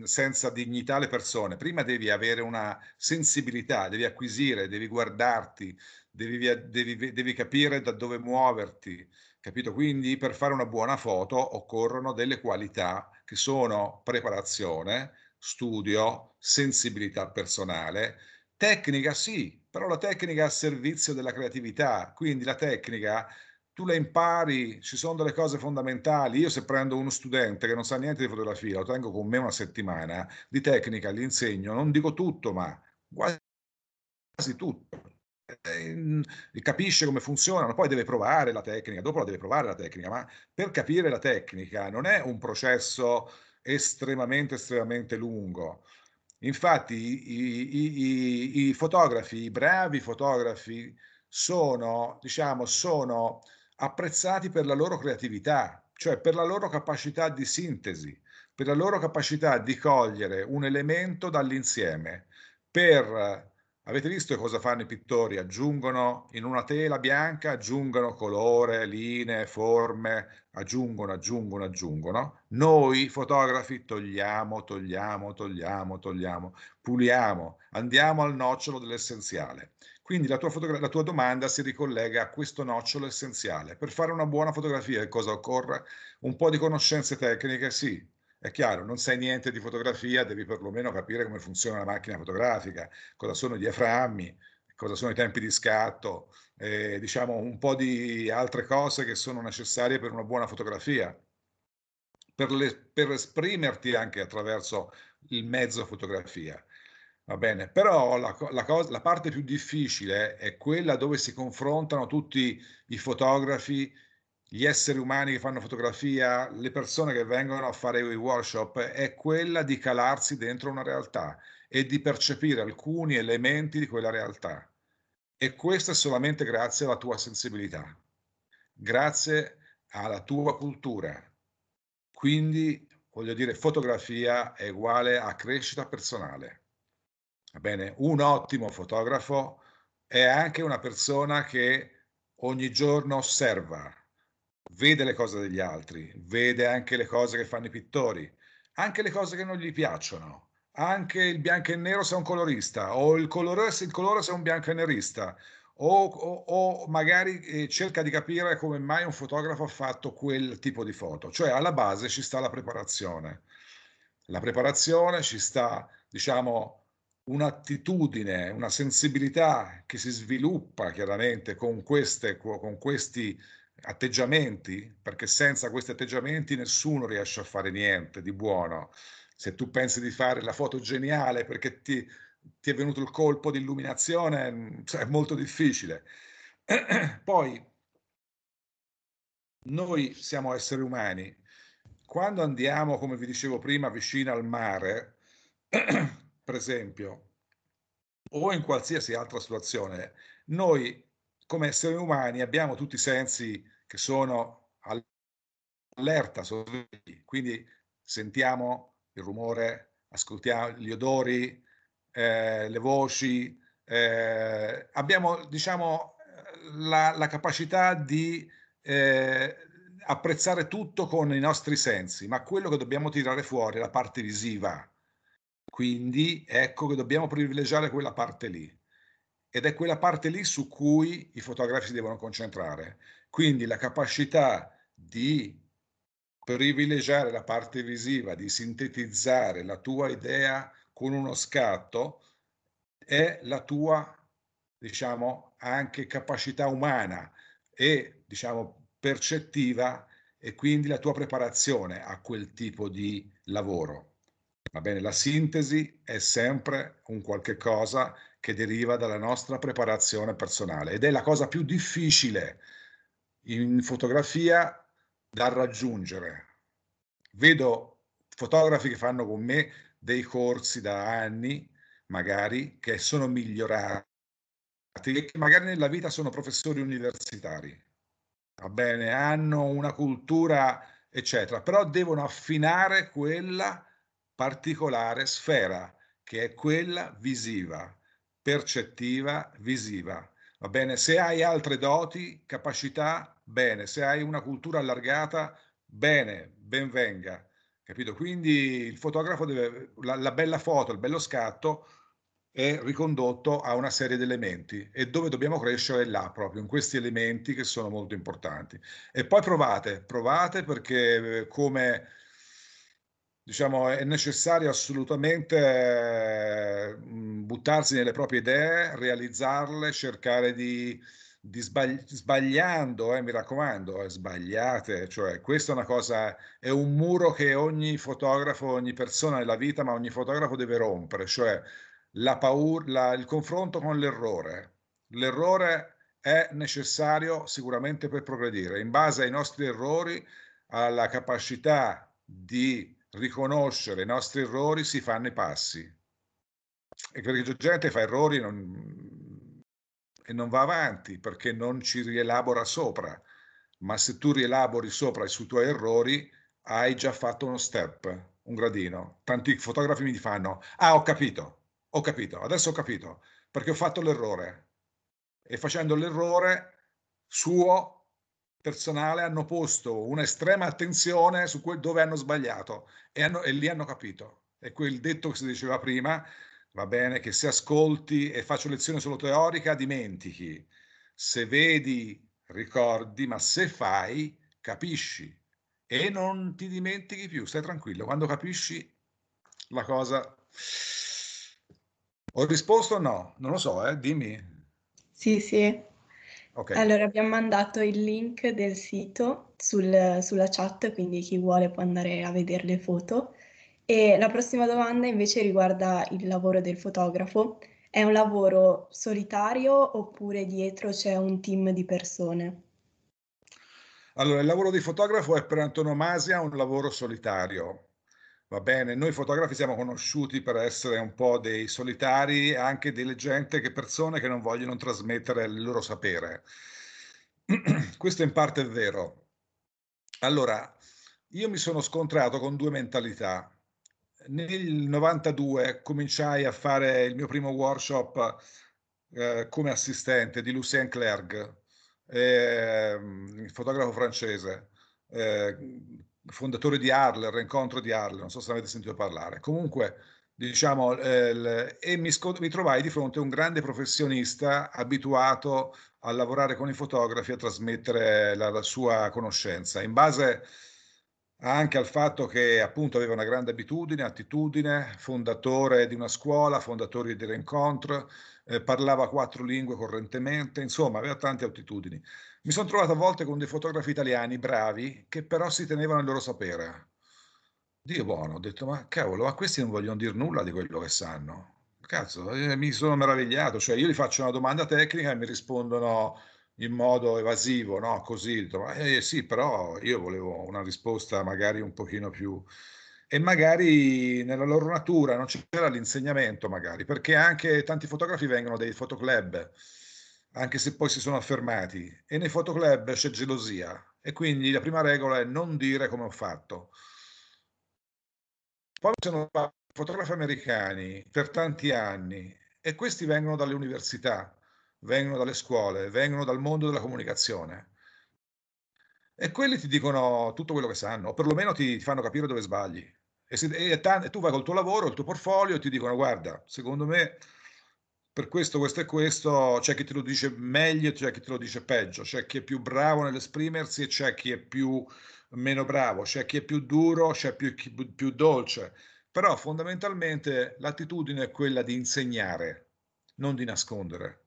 senza dignità le persone. Prima devi avere una sensibilità, devi acquisire, devi guardarti, devi, devi, devi capire da dove muoverti. Capito? Quindi per fare una buona foto occorrono delle qualità che sono preparazione, studio, sensibilità personale, tecnica sì, però la tecnica è a servizio della creatività, quindi la tecnica tu la impari, ci sono delle cose fondamentali. Io se prendo uno studente che non sa niente di fotografia, lo tengo con me una settimana, di tecnica gli insegno, non dico tutto, ma quasi tutto. E, capisce come funzionano, poi deve provare la tecnica, dopo la deve provare la tecnica, ma per capire la tecnica non è un processo estremamente, estremamente lungo. Infatti i, i, i, i fotografi, i bravi fotografi, sono, diciamo, sono apprezzati per la loro creatività, cioè per la loro capacità di sintesi, per la loro capacità di cogliere un elemento dall'insieme, per Avete visto cosa fanno i pittori? Aggiungono in una tela bianca, aggiungono colore, linee, forme, aggiungono, aggiungono, aggiungono. Noi fotografi togliamo, togliamo, togliamo, togliamo, puliamo, andiamo al nocciolo dell'essenziale. Quindi la tua, la tua domanda si ricollega a questo nocciolo essenziale. Per fare una buona fotografia cosa occorre? Un po' di conoscenze tecniche, sì, è chiaro, non sai niente di fotografia, devi perlomeno capire come funziona la macchina fotografica, cosa sono i diaframmi, cosa sono i tempi di scatto, eh, diciamo un po' di altre cose che sono necessarie per una buona fotografia, per, le, per esprimerti anche attraverso il mezzo fotografia. Va bene, però la, la, cosa, la parte più difficile è quella dove si confrontano tutti i fotografi gli esseri umani che fanno fotografia, le persone che vengono a fare i workshop, è quella di calarsi dentro una realtà e di percepire alcuni elementi di quella realtà. E questo è solamente grazie alla tua sensibilità, grazie alla tua cultura. Quindi, voglio dire, fotografia è uguale a crescita personale. Va bene? Un ottimo fotografo è anche una persona che ogni giorno osserva, vede le cose degli altri, vede anche le cose che fanno i pittori, anche le cose che non gli piacciono, anche il bianco e nero se è un colorista, o il colore, il colore se è un bianco e nerista, o, o, o magari eh, cerca di capire come mai un fotografo ha fatto quel tipo di foto. Cioè alla base ci sta la preparazione. La preparazione ci sta, diciamo, un'attitudine, una sensibilità che si sviluppa chiaramente con, queste, con questi atteggiamenti, perché senza questi atteggiamenti nessuno riesce a fare niente di buono. Se tu pensi di fare la foto geniale perché ti, ti è venuto il colpo di illuminazione, cioè, è molto difficile. Poi, noi siamo esseri umani. Quando andiamo, come vi dicevo prima, vicino al mare, per esempio, o in qualsiasi altra situazione, noi come esseri umani abbiamo tutti i sensi che sono allerta, quindi sentiamo il rumore, ascoltiamo gli odori, eh, le voci, eh, abbiamo diciamo la, la capacità di eh, apprezzare tutto con i nostri sensi, ma quello che dobbiamo tirare fuori è la parte visiva. Quindi ecco che dobbiamo privilegiare quella parte lì ed è quella parte lì su cui i fotografi si devono concentrare. Quindi la capacità di privilegiare la parte visiva, di sintetizzare la tua idea con uno scatto è la tua, diciamo, anche capacità umana e, diciamo, percettiva e quindi la tua preparazione a quel tipo di lavoro. Va bene, la sintesi è sempre un qualche cosa che deriva dalla nostra preparazione personale ed è la cosa più difficile in fotografia da raggiungere. Vedo fotografi che fanno con me dei corsi da anni, magari, che sono migliorati, che magari nella vita sono professori universitari, va bene, hanno una cultura, eccetera, però devono affinare quella particolare sfera, che è quella visiva, percettiva, visiva. Va bene, se hai altre doti, capacità, bene, se hai una cultura allargata, bene, ben venga. Capito? Quindi il fotografo deve, la, la bella foto, il bello scatto è ricondotto a una serie di elementi e dove dobbiamo crescere è là, proprio in questi elementi che sono molto importanti. E poi provate, provate perché come diciamo è necessario assolutamente eh, buttarsi nelle proprie idee, realizzarle, cercare di, di sbagli- sbagliando, eh, mi raccomando, eh, sbagliate, cioè questa è una cosa, è un muro che ogni fotografo, ogni persona nella vita, ma ogni fotografo deve rompere, cioè la paura, la, il confronto con l'errore. L'errore è necessario sicuramente per progredire. In base ai nostri errori, alla capacità di riconoscere i nostri errori, si fanno i passi. E perché la gente fa errori non, e non va avanti perché non ci rielabora sopra. Ma se tu rielabori sopra sui tuoi errori, hai già fatto uno step, un gradino. Tanti fotografi mi fanno, ah ho capito, ho capito, adesso ho capito, perché ho fatto l'errore. E facendo l'errore suo personale hanno posto un'estrema attenzione su quel dove hanno sbagliato e, hanno, e lì hanno capito. E quel detto che si diceva prima, va bene, che se ascolti e faccio lezione solo teorica, dimentichi. Se vedi, ricordi, ma se fai, capisci. E non ti dimentichi più, stai tranquillo. Quando capisci, la cosa ho risposto o no? Non lo so, eh? dimmi. Sì, sì. Ok. Allora, abbiamo mandato il link del sito sul- sulla chat, quindi chi vuole può andare a vedere le foto. E la prossima domanda invece riguarda il lavoro del fotografo. È un lavoro solitario oppure dietro c'è un team di persone? Allora, il lavoro di fotografo è per antonomasia un lavoro solitario. Va bene, noi fotografi siamo conosciuti per essere un po' dei solitari, anche delle gente che persone che non vogliono trasmettere il loro sapere. Questo in parte è vero. Allora, io mi sono scontrato con due mentalità. Nel 92 cominciai a fare il mio primo workshop eh, come assistente di Lucien Clerc, eh, fotografo francese. Eh, fondatore di Arler, Rincontro di Arler, non so se avete sentito parlare. Comunque, diciamo, eh, e mi, mi, trovai di fronte a un grande professionista abituato a lavorare con i fotografi, a trasmettere la, la sua conoscenza, in base anche al fatto che appunto aveva una grande abitudine, attitudine, fondatore di una scuola, fondatore di Rincontro, eh, parlava quattro lingue correntemente, insomma, aveva tante attitudini. Mi sono trovato a volte con dei fotografi italiani bravi che però si tenevano il loro sapere. Dio buono, ho detto, ma cavolo, ma questi non vogliono dire nulla di quello che sanno. Cazzo, eh, mi sono meravigliato, cioè io gli faccio una domanda tecnica e mi rispondono in modo evasivo, no? Così, ma, eh, sì, però io volevo una risposta magari un pochino più... E magari nella loro natura non c'era l'insegnamento, magari, perché anche tanti fotografi vengono dai fotoclub anche se poi si sono affermati. E nei fotoclub c'è gelosia e quindi la prima regola è non dire come ho fatto. Poi sono fotografi americani per tanti anni e questi vengono dalle università, vengono dalle scuole, vengono dal mondo della comunicazione. E quelli ti dicono tutto quello che sanno, o perlomeno ti, fanno capire dove sbagli. E, se, e, e tu vai col tuo lavoro, il tuo portfolio e ti dicono guarda, secondo me per questo, questo e questo, c'è chi te lo dice meglio, c'è chi te lo dice peggio, c'è chi è più bravo nell'esprimersi e c'è chi è più meno bravo, c'è chi è più duro, c'è più, chi, più dolce, però fondamentalmente l'attitudine è quella di insegnare, non di nascondere.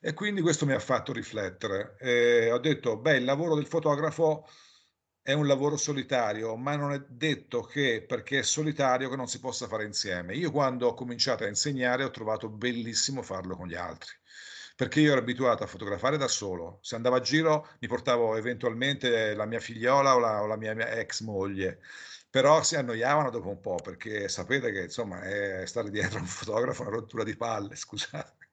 E quindi questo mi ha fatto riflettere. E ho detto, beh, il lavoro del fotografo è un lavoro solitario, ma non è detto che perché è solitario che non si possa fare insieme. Io quando ho cominciato a insegnare ho trovato bellissimo farlo con gli altri, perché io ero abituato a fotografare da solo. Se andavo a giro mi portavo eventualmente la mia figliola o la, o la mia, mia ex moglie, però si annoiavano dopo un po' perché sapete che insomma è stare dietro a un fotografo è una rottura di palle, scusate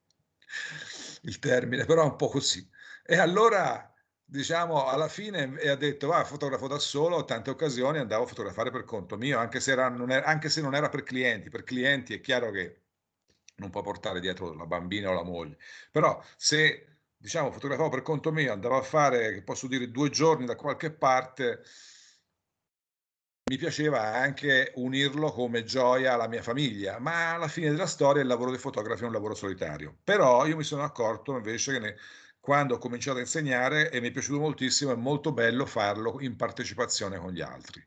il termine, però è un po' così. E allora diciamo, alla fine ha detto, va, fotografo da solo, tante occasioni andavo a fotografare per conto mio, anche se, era, non era, anche se non era per clienti. Per clienti è chiaro che non può portare dietro la bambina o la moglie, però se, diciamo, fotografavo per conto mio, andavo a fare, posso dire, due giorni da qualche parte, mi piaceva anche unirlo come gioia alla mia famiglia, ma alla fine della storia il lavoro dei fotografi è un lavoro solitario. Però io mi sono accorto invece che ne, quando ho cominciato a insegnare e mi è piaciuto moltissimo, è molto bello farlo in partecipazione con gli altri,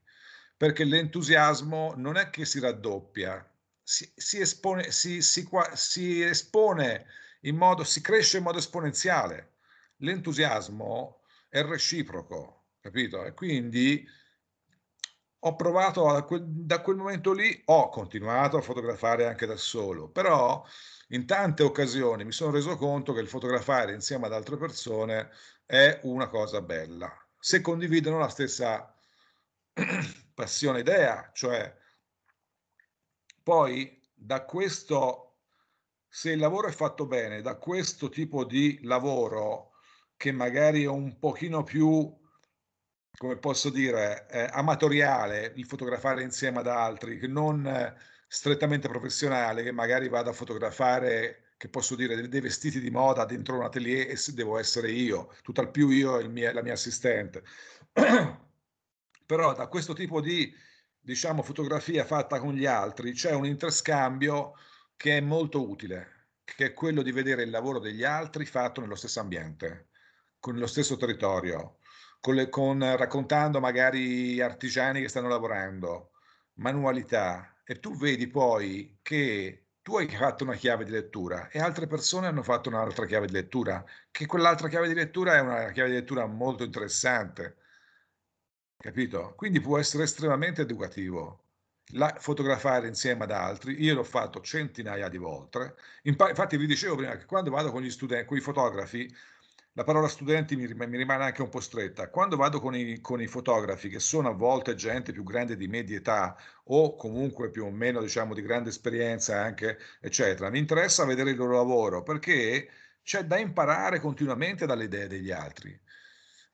perché l'entusiasmo non è che si raddoppia, si, si, espone, si, si, espone in modo, si cresce in modo esponenziale. L'entusiasmo è reciproco, capito? E quindi ho provato a, da quel momento lì, ho continuato a fotografare anche da solo, però in tante occasioni mi sono reso conto che il fotografare insieme ad altre persone è una cosa bella, se condividono la stessa passione idea, cioè poi da questo, se il lavoro è fatto bene, da questo tipo di lavoro che magari è un pochino più come posso dire, eh, amatoriale il fotografare insieme ad altri, che non eh, strettamente professionale, che magari vado a fotografare, che posso dire, dei, vestiti di moda dentro un atelier e devo essere io, tutt'al più io e la mia assistente. Però da questo tipo di, diciamo, fotografia fatta con gli altri c'è un interscambio che è molto utile, che è quello di vedere il lavoro degli altri fatto nello stesso ambiente, con lo stesso territorio, con le, con, raccontando magari artigiani che stanno lavorando, manualità, e tu vedi poi che tu hai fatto una chiave di lettura e altre persone hanno fatto un'altra chiave di lettura, che quell'altra chiave di lettura è una chiave di lettura molto interessante, capito? Quindi può essere estremamente educativo. La, fotografare insieme ad altri, io l'ho fatto centinaia di volte. Infatti vi dicevo prima che quando vado con gli studenti, con i fotografi, la parola studenti mi, rimane anche un po' stretta. Quando vado con i, con i, fotografi, che sono a volte gente più grande di media età o comunque più o meno diciamo di grande esperienza anche, eccetera, mi interessa vedere il loro lavoro perché c'è da imparare continuamente dalle idee degli altri.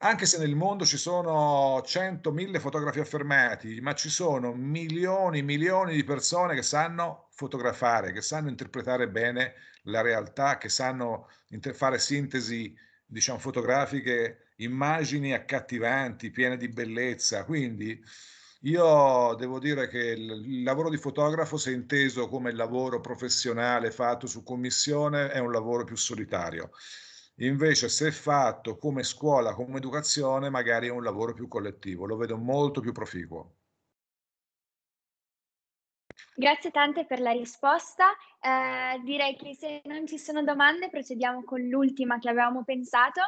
Anche se nel mondo ci sono 100, 1000 fotografi affermati, ma ci sono milioni, milioni di persone che sanno fotografare, che sanno interpretare bene la realtà, che sanno fare sintesi diciamo, fotografiche, immagini accattivanti, piene di bellezza. Quindi io devo dire che il, lavoro di fotografo, se inteso come lavoro professionale fatto su commissione, è un lavoro più solitario. Invece, se fatto come scuola, come educazione, magari è un lavoro più collettivo, lo vedo molto più proficuo. Grazie tante per la risposta. Eh, direi che se non ci sono domande procediamo con l'ultima che avevamo pensato.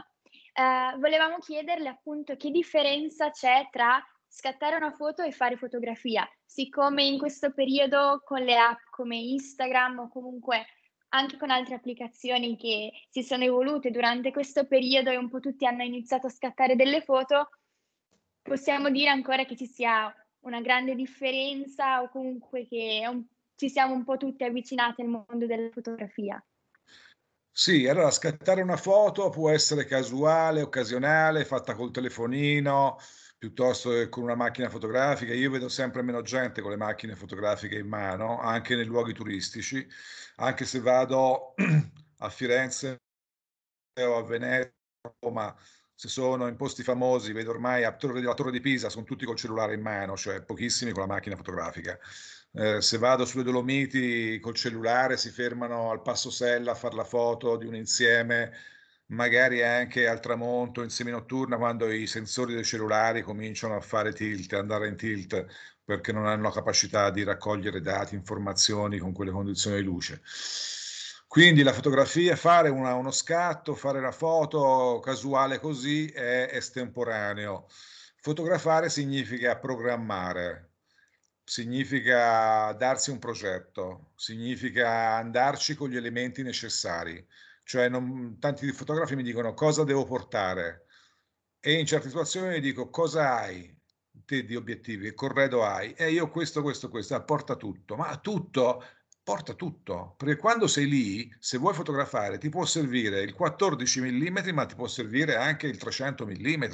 Eh, volevamo chiederle appunto che differenza c'è tra scattare una foto e fare fotografia, siccome in questo periodo con le app come Instagram o comunque anche con altre applicazioni che si sono evolute durante questo periodo e un po' tutti hanno iniziato a scattare delle foto, possiamo dire ancora che ci sia una grande differenza o comunque che un, ci siamo un po' tutti avvicinati al mondo della fotografia? Sì, allora scattare una foto può essere casuale, occasionale, fatta col telefonino, piuttosto che con una macchina fotografica. Io vedo sempre meno gente con le macchine fotografiche in mano, anche nei luoghi turistici, anche se vado a Firenze o a Venezia, Roma, se sono in posti famosi, vedo ormai a Torre, la Torre di Pisa, sono tutti col cellulare in mano, cioè pochissimi con la macchina fotografica. Eh, se vado sulle Dolomiti col cellulare si fermano al Passo Sella a fare la foto di un insieme, magari anche al tramonto, in seminotturna, quando i sensori dei cellulari cominciano a fare tilt, andare in tilt, perché non hanno la capacità di raccogliere dati, informazioni con quelle condizioni di luce. Quindi la fotografia, fare una, uno scatto, fare la foto casuale così è estemporaneo. Fotografare significa programmare, significa darsi un progetto, significa andarci con gli elementi necessari. Cioè, non, tanti fotografi mi dicono cosa devo portare e in certe situazioni dico cosa hai te di obiettivi, che corredo hai? E io questo, questo, questo, ah, porta tutto, ma tutto porta tutto, perché quando sei lì, se vuoi fotografare, ti può servire il 14 mm, ma ti può servire anche il 300 mm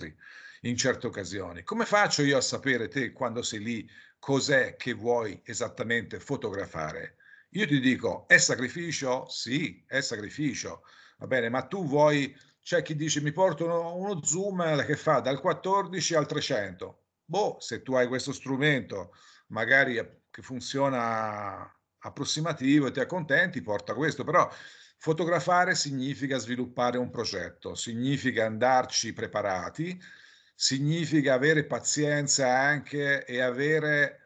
in certe occasioni. Come faccio io a sapere te quando sei lì cos'è che vuoi esattamente fotografare? Io ti dico, è sacrificio? Sì, è sacrificio. Va bene, ma tu vuoi, c'è chi dice mi porto uno, uno zoom che fa dal 14 al 300. Boh, se tu hai questo strumento, magari che funziona approssimativo e ti accontenti, porta questo, però fotografare significa sviluppare un progetto, significa andarci preparati, significa avere pazienza anche e avere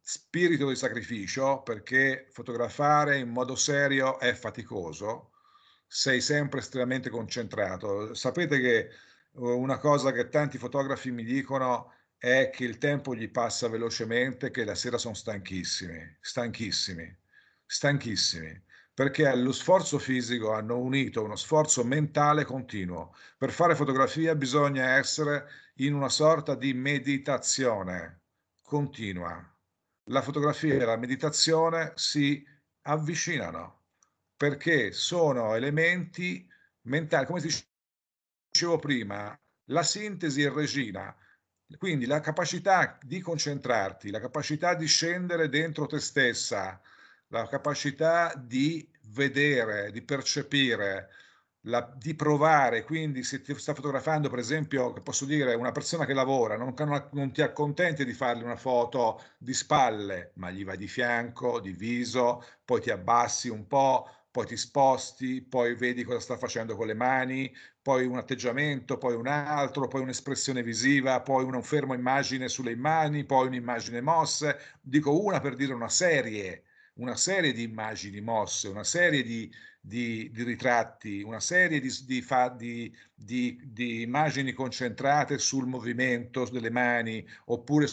spirito di sacrificio, perché fotografare in modo serio è faticoso, sei sempre estremamente concentrato. Sapete che eh, una cosa che tanti fotografi mi dicono è che il tempo gli passa velocemente, che la sera sono stanchissimi, stanchissimi stanchissimi, perché allo sforzo fisico hanno unito uno sforzo mentale continuo. Per fare fotografia bisogna essere in una sorta di meditazione continua. La fotografia e la meditazione si avvicinano perché sono elementi mentali, come dicevo prima, la sintesi è regina. Quindi la capacità di concentrarti, la capacità di scendere dentro te stessa, la capacità di vedere, di percepire, la, di provare, quindi se ti sta fotografando per esempio, posso dire, una persona che lavora, non, non ti accontenti di fargli una foto di spalle, ma gli vai di fianco, di viso, poi ti abbassi un po', poi ti sposti, poi vedi cosa sta facendo con le mani, poi un atteggiamento, poi un altro, poi un'espressione visiva, poi una fermo immagine sulle mani, poi un'immagine mosse. Dico una per dire una serie una serie di immagini mosse, una serie di, di, di ritratti, una serie di, di, immagini concentrate sul movimento delle mani oppure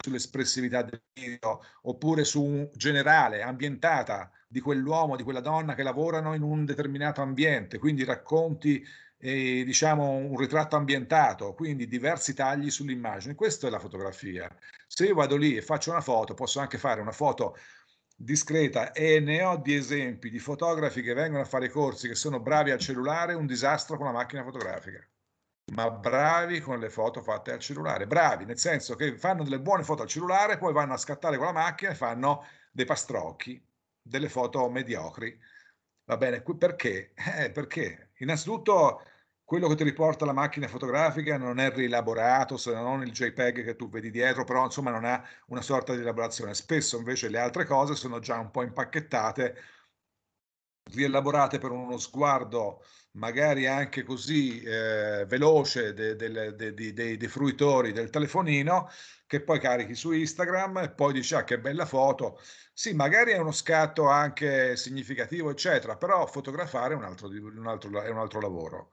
sull'espressività del video oppure su un generale, ambientata di quell'uomo, di quella donna che lavorano in un determinato ambiente, quindi racconti eh, diciamo un ritratto ambientato, quindi diversi tagli sull'immagine. Questa è la fotografia. Se io vado lì e faccio una foto, posso anche fare una foto discreta e ne ho di esempi di fotografi che vengono a fare corsi che sono bravi al cellulare, un disastro con la macchina fotografica, ma bravi con le foto fatte al cellulare, bravi nel senso che fanno delle buone foto al cellulare, poi vanno a scattare con la macchina e fanno dei pastrocchi, delle foto mediocri. Va bene, perché? Eh, perché innanzitutto quello che ti riporta la macchina fotografica non è rielaborato, se non il JPEG che tu vedi dietro, però insomma non ha una sorta di elaborazione. Spesso invece le altre cose sono già un po' impacchettate, rielaborate per uno sguardo magari anche così eh, veloce dei de, de, de, fruitori del telefonino che poi carichi su Instagram e poi dici ah che bella foto. Sì, magari è uno scatto anche significativo, eccetera, però fotografare è un altro, un altro, è un altro lavoro.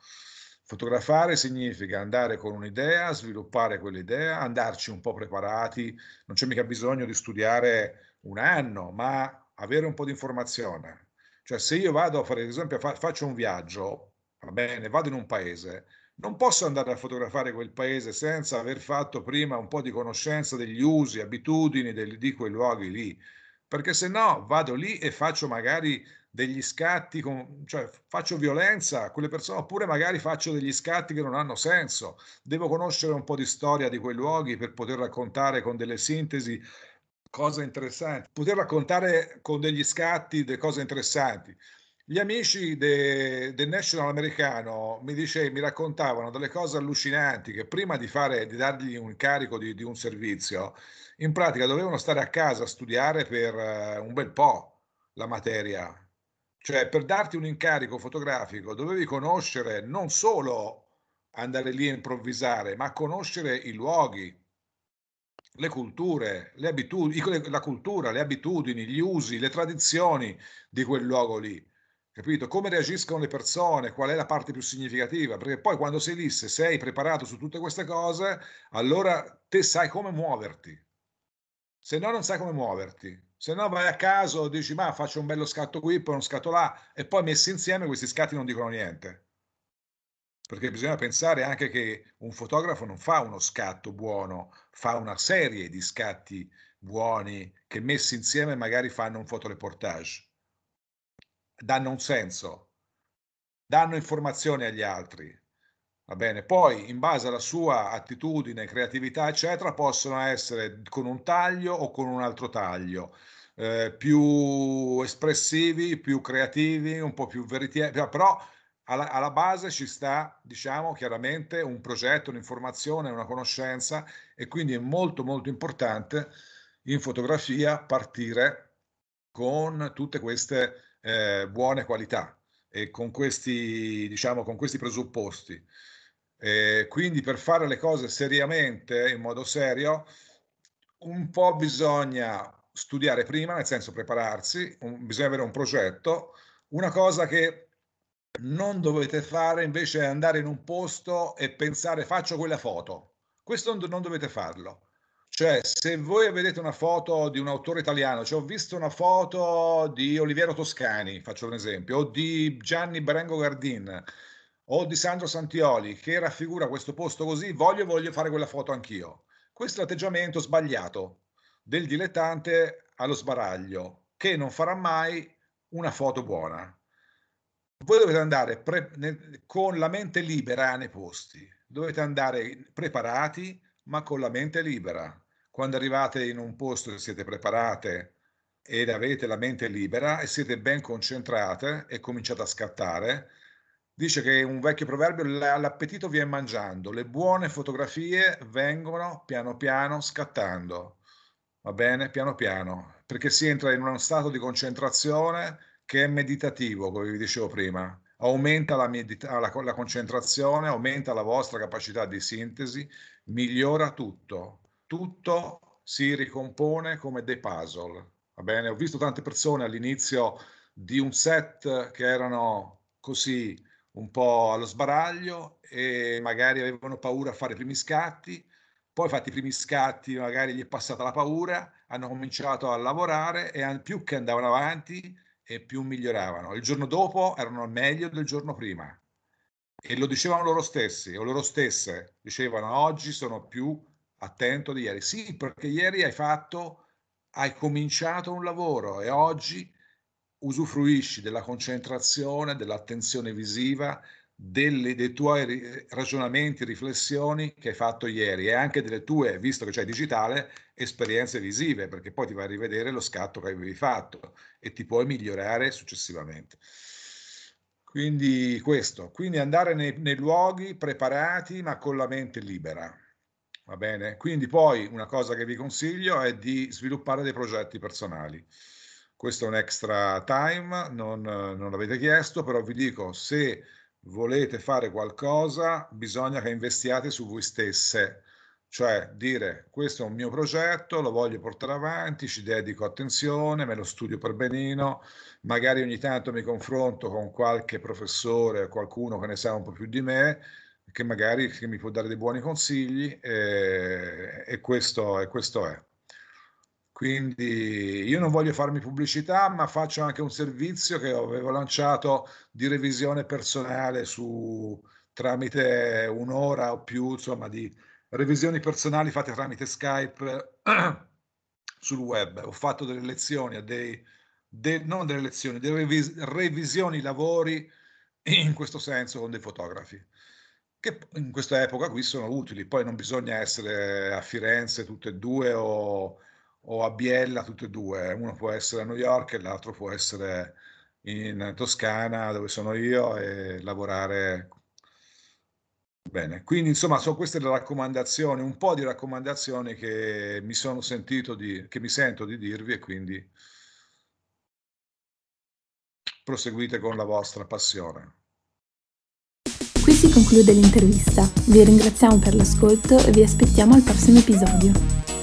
Fotografare significa andare con un'idea, sviluppare quell'idea, andarci un po' preparati, non c'è mica bisogno di studiare un anno, ma avere un po' di informazione. Cioè se io vado ad esempio, fa, faccio un viaggio, va bene, vado in un paese, non posso andare a fotografare quel paese senza aver fatto prima un po' di conoscenza degli usi, abitudini del, di quei luoghi lì, perché se no vado lì e faccio magari degli scatti, con, cioè faccio violenza a quelle persone, oppure magari faccio degli scatti che non hanno senso. Devo conoscere un po' di storia di quei luoghi per poter raccontare con delle sintesi cose interessanti, poter raccontare con degli scatti delle cose interessanti. Gli amici del de National americano mi, dice, mi raccontavano delle cose allucinanti che prima di, fare, di dargli un incarico di, di un servizio, in pratica dovevano stare a casa a studiare per uh, un bel po' la materia cioè, per darti un incarico fotografico dovevi conoscere non solo andare lì a improvvisare, ma conoscere i luoghi, le culture, le abitudini, la cultura, le abitudini, gli usi, le tradizioni di quel luogo lì. capito? Come reagiscono le persone, qual è la parte più significativa, perché poi quando sei lì, se sei preparato su tutte queste cose, allora te sai come muoverti. Se no non sai come muoverti. Se no vai a caso, dici ma faccio un bello scatto qui, poi uno scatto là, e poi messi insieme questi scatti non dicono niente. Perché bisogna pensare anche che un fotografo non fa uno scatto buono, fa una serie di scatti buoni che messi insieme magari fanno un fotoreportage danno un senso, danno informazioni agli altri. Va bene, poi in base alla sua attitudine, creatività, eccetera, possono essere con un taglio o con un altro taglio, eh, più espressivi, più creativi, un po' più veritieri, però alla, alla, base ci sta, diciamo, chiaramente un progetto, un'informazione, una conoscenza e quindi è molto molto importante in fotografia partire con tutte queste eh, buone qualità e con questi, diciamo, con questi presupposti. Eh, quindi per fare le cose seriamente, in modo serio, un po' bisogna studiare prima, nel senso prepararsi, un, bisogna avere un progetto. Una cosa che non dovete fare invece è andare in un posto e pensare faccio quella foto. Questo non dovete farlo. Cioè, se voi vedete una foto di un autore italiano, cioè ho visto una foto di Oliviero Toscani, faccio un esempio, o di Gianni Berengo Gardin, o di Sandro Santioli, che raffigura questo posto così, voglio, voglio fare quella foto anch'io. Questo è l'atteggiamento sbagliato del dilettante allo sbaraglio, che non farà mai una foto buona. Voi dovete andare pre- ne- con la mente libera nei posti, dovete andare preparati, ma con la mente libera. Quando arrivate in un posto e siete preparate ed avete la mente libera e siete ben concentrate e cominciate a scattare, dice che un vecchio proverbio, l'appetito viene mangiando, le buone fotografie vengono piano piano scattando, va bene? Piano piano, perché si entra in uno stato di concentrazione che è meditativo, come vi dicevo prima. Aumenta la, medita- la, la concentrazione, aumenta la vostra capacità di sintesi, migliora tutto tutto si ricompone come dei puzzle. Va bene? Ho visto tante persone all'inizio di un set che erano così un po' allo sbaraglio e magari avevano paura a fare i primi scatti, poi fatti i primi scatti magari gli è passata la paura, hanno cominciato a lavorare e più che andavano avanti e più miglioravano. Il giorno dopo erano meglio del giorno prima e lo dicevano loro stessi o loro stesse, dicevano oggi sono più attento di ieri. Sì, perché ieri hai fatto, hai cominciato un lavoro e oggi usufruisci della concentrazione, dell'attenzione visiva, delle, dei tuoi ragionamenti, riflessioni che hai fatto ieri e anche delle tue, visto che c'è digitale, esperienze visive, perché poi ti vai a rivedere lo scatto che avevi fatto e ti puoi migliorare successivamente. Quindi questo, quindi andare nei, nei luoghi preparati ma con la mente libera. Va bene? Quindi poi una cosa che vi consiglio è di sviluppare dei progetti personali. Questo è un extra time, non, non l'avete chiesto, però vi dico, se volete fare qualcosa, bisogna che investiate su voi stesse, cioè dire questo è un mio progetto, lo voglio portare avanti, ci dedico attenzione, me lo studio per benino, magari ogni tanto mi confronto con qualche professore, qualcuno che ne sa un po' più di me che magari che mi può dare dei buoni consigli e, e, questo, e questo è. Quindi io non voglio farmi pubblicità, ma faccio anche un servizio che avevo lanciato di revisione personale su, tramite un'ora o più, insomma, di revisioni personali fatte tramite Skype sul web. Ho fatto delle lezioni, dei, de, non delle lezioni, delle revis, revisioni lavori in questo senso con dei fotografi che in questa epoca qui sono utili. Poi non bisogna essere a Firenze tutte e due o, o a Biella tutte e due. Uno può essere a New York e l'altro può essere in Toscana, dove sono io, e lavorare bene. Quindi, insomma, sono queste le raccomandazioni, un po' di raccomandazioni che mi sono sentito di, che mi sento di dirvi e quindi proseguite con la vostra passione. Qui si conclude l'intervista, vi ringraziamo per l'ascolto e vi aspettiamo al prossimo episodio.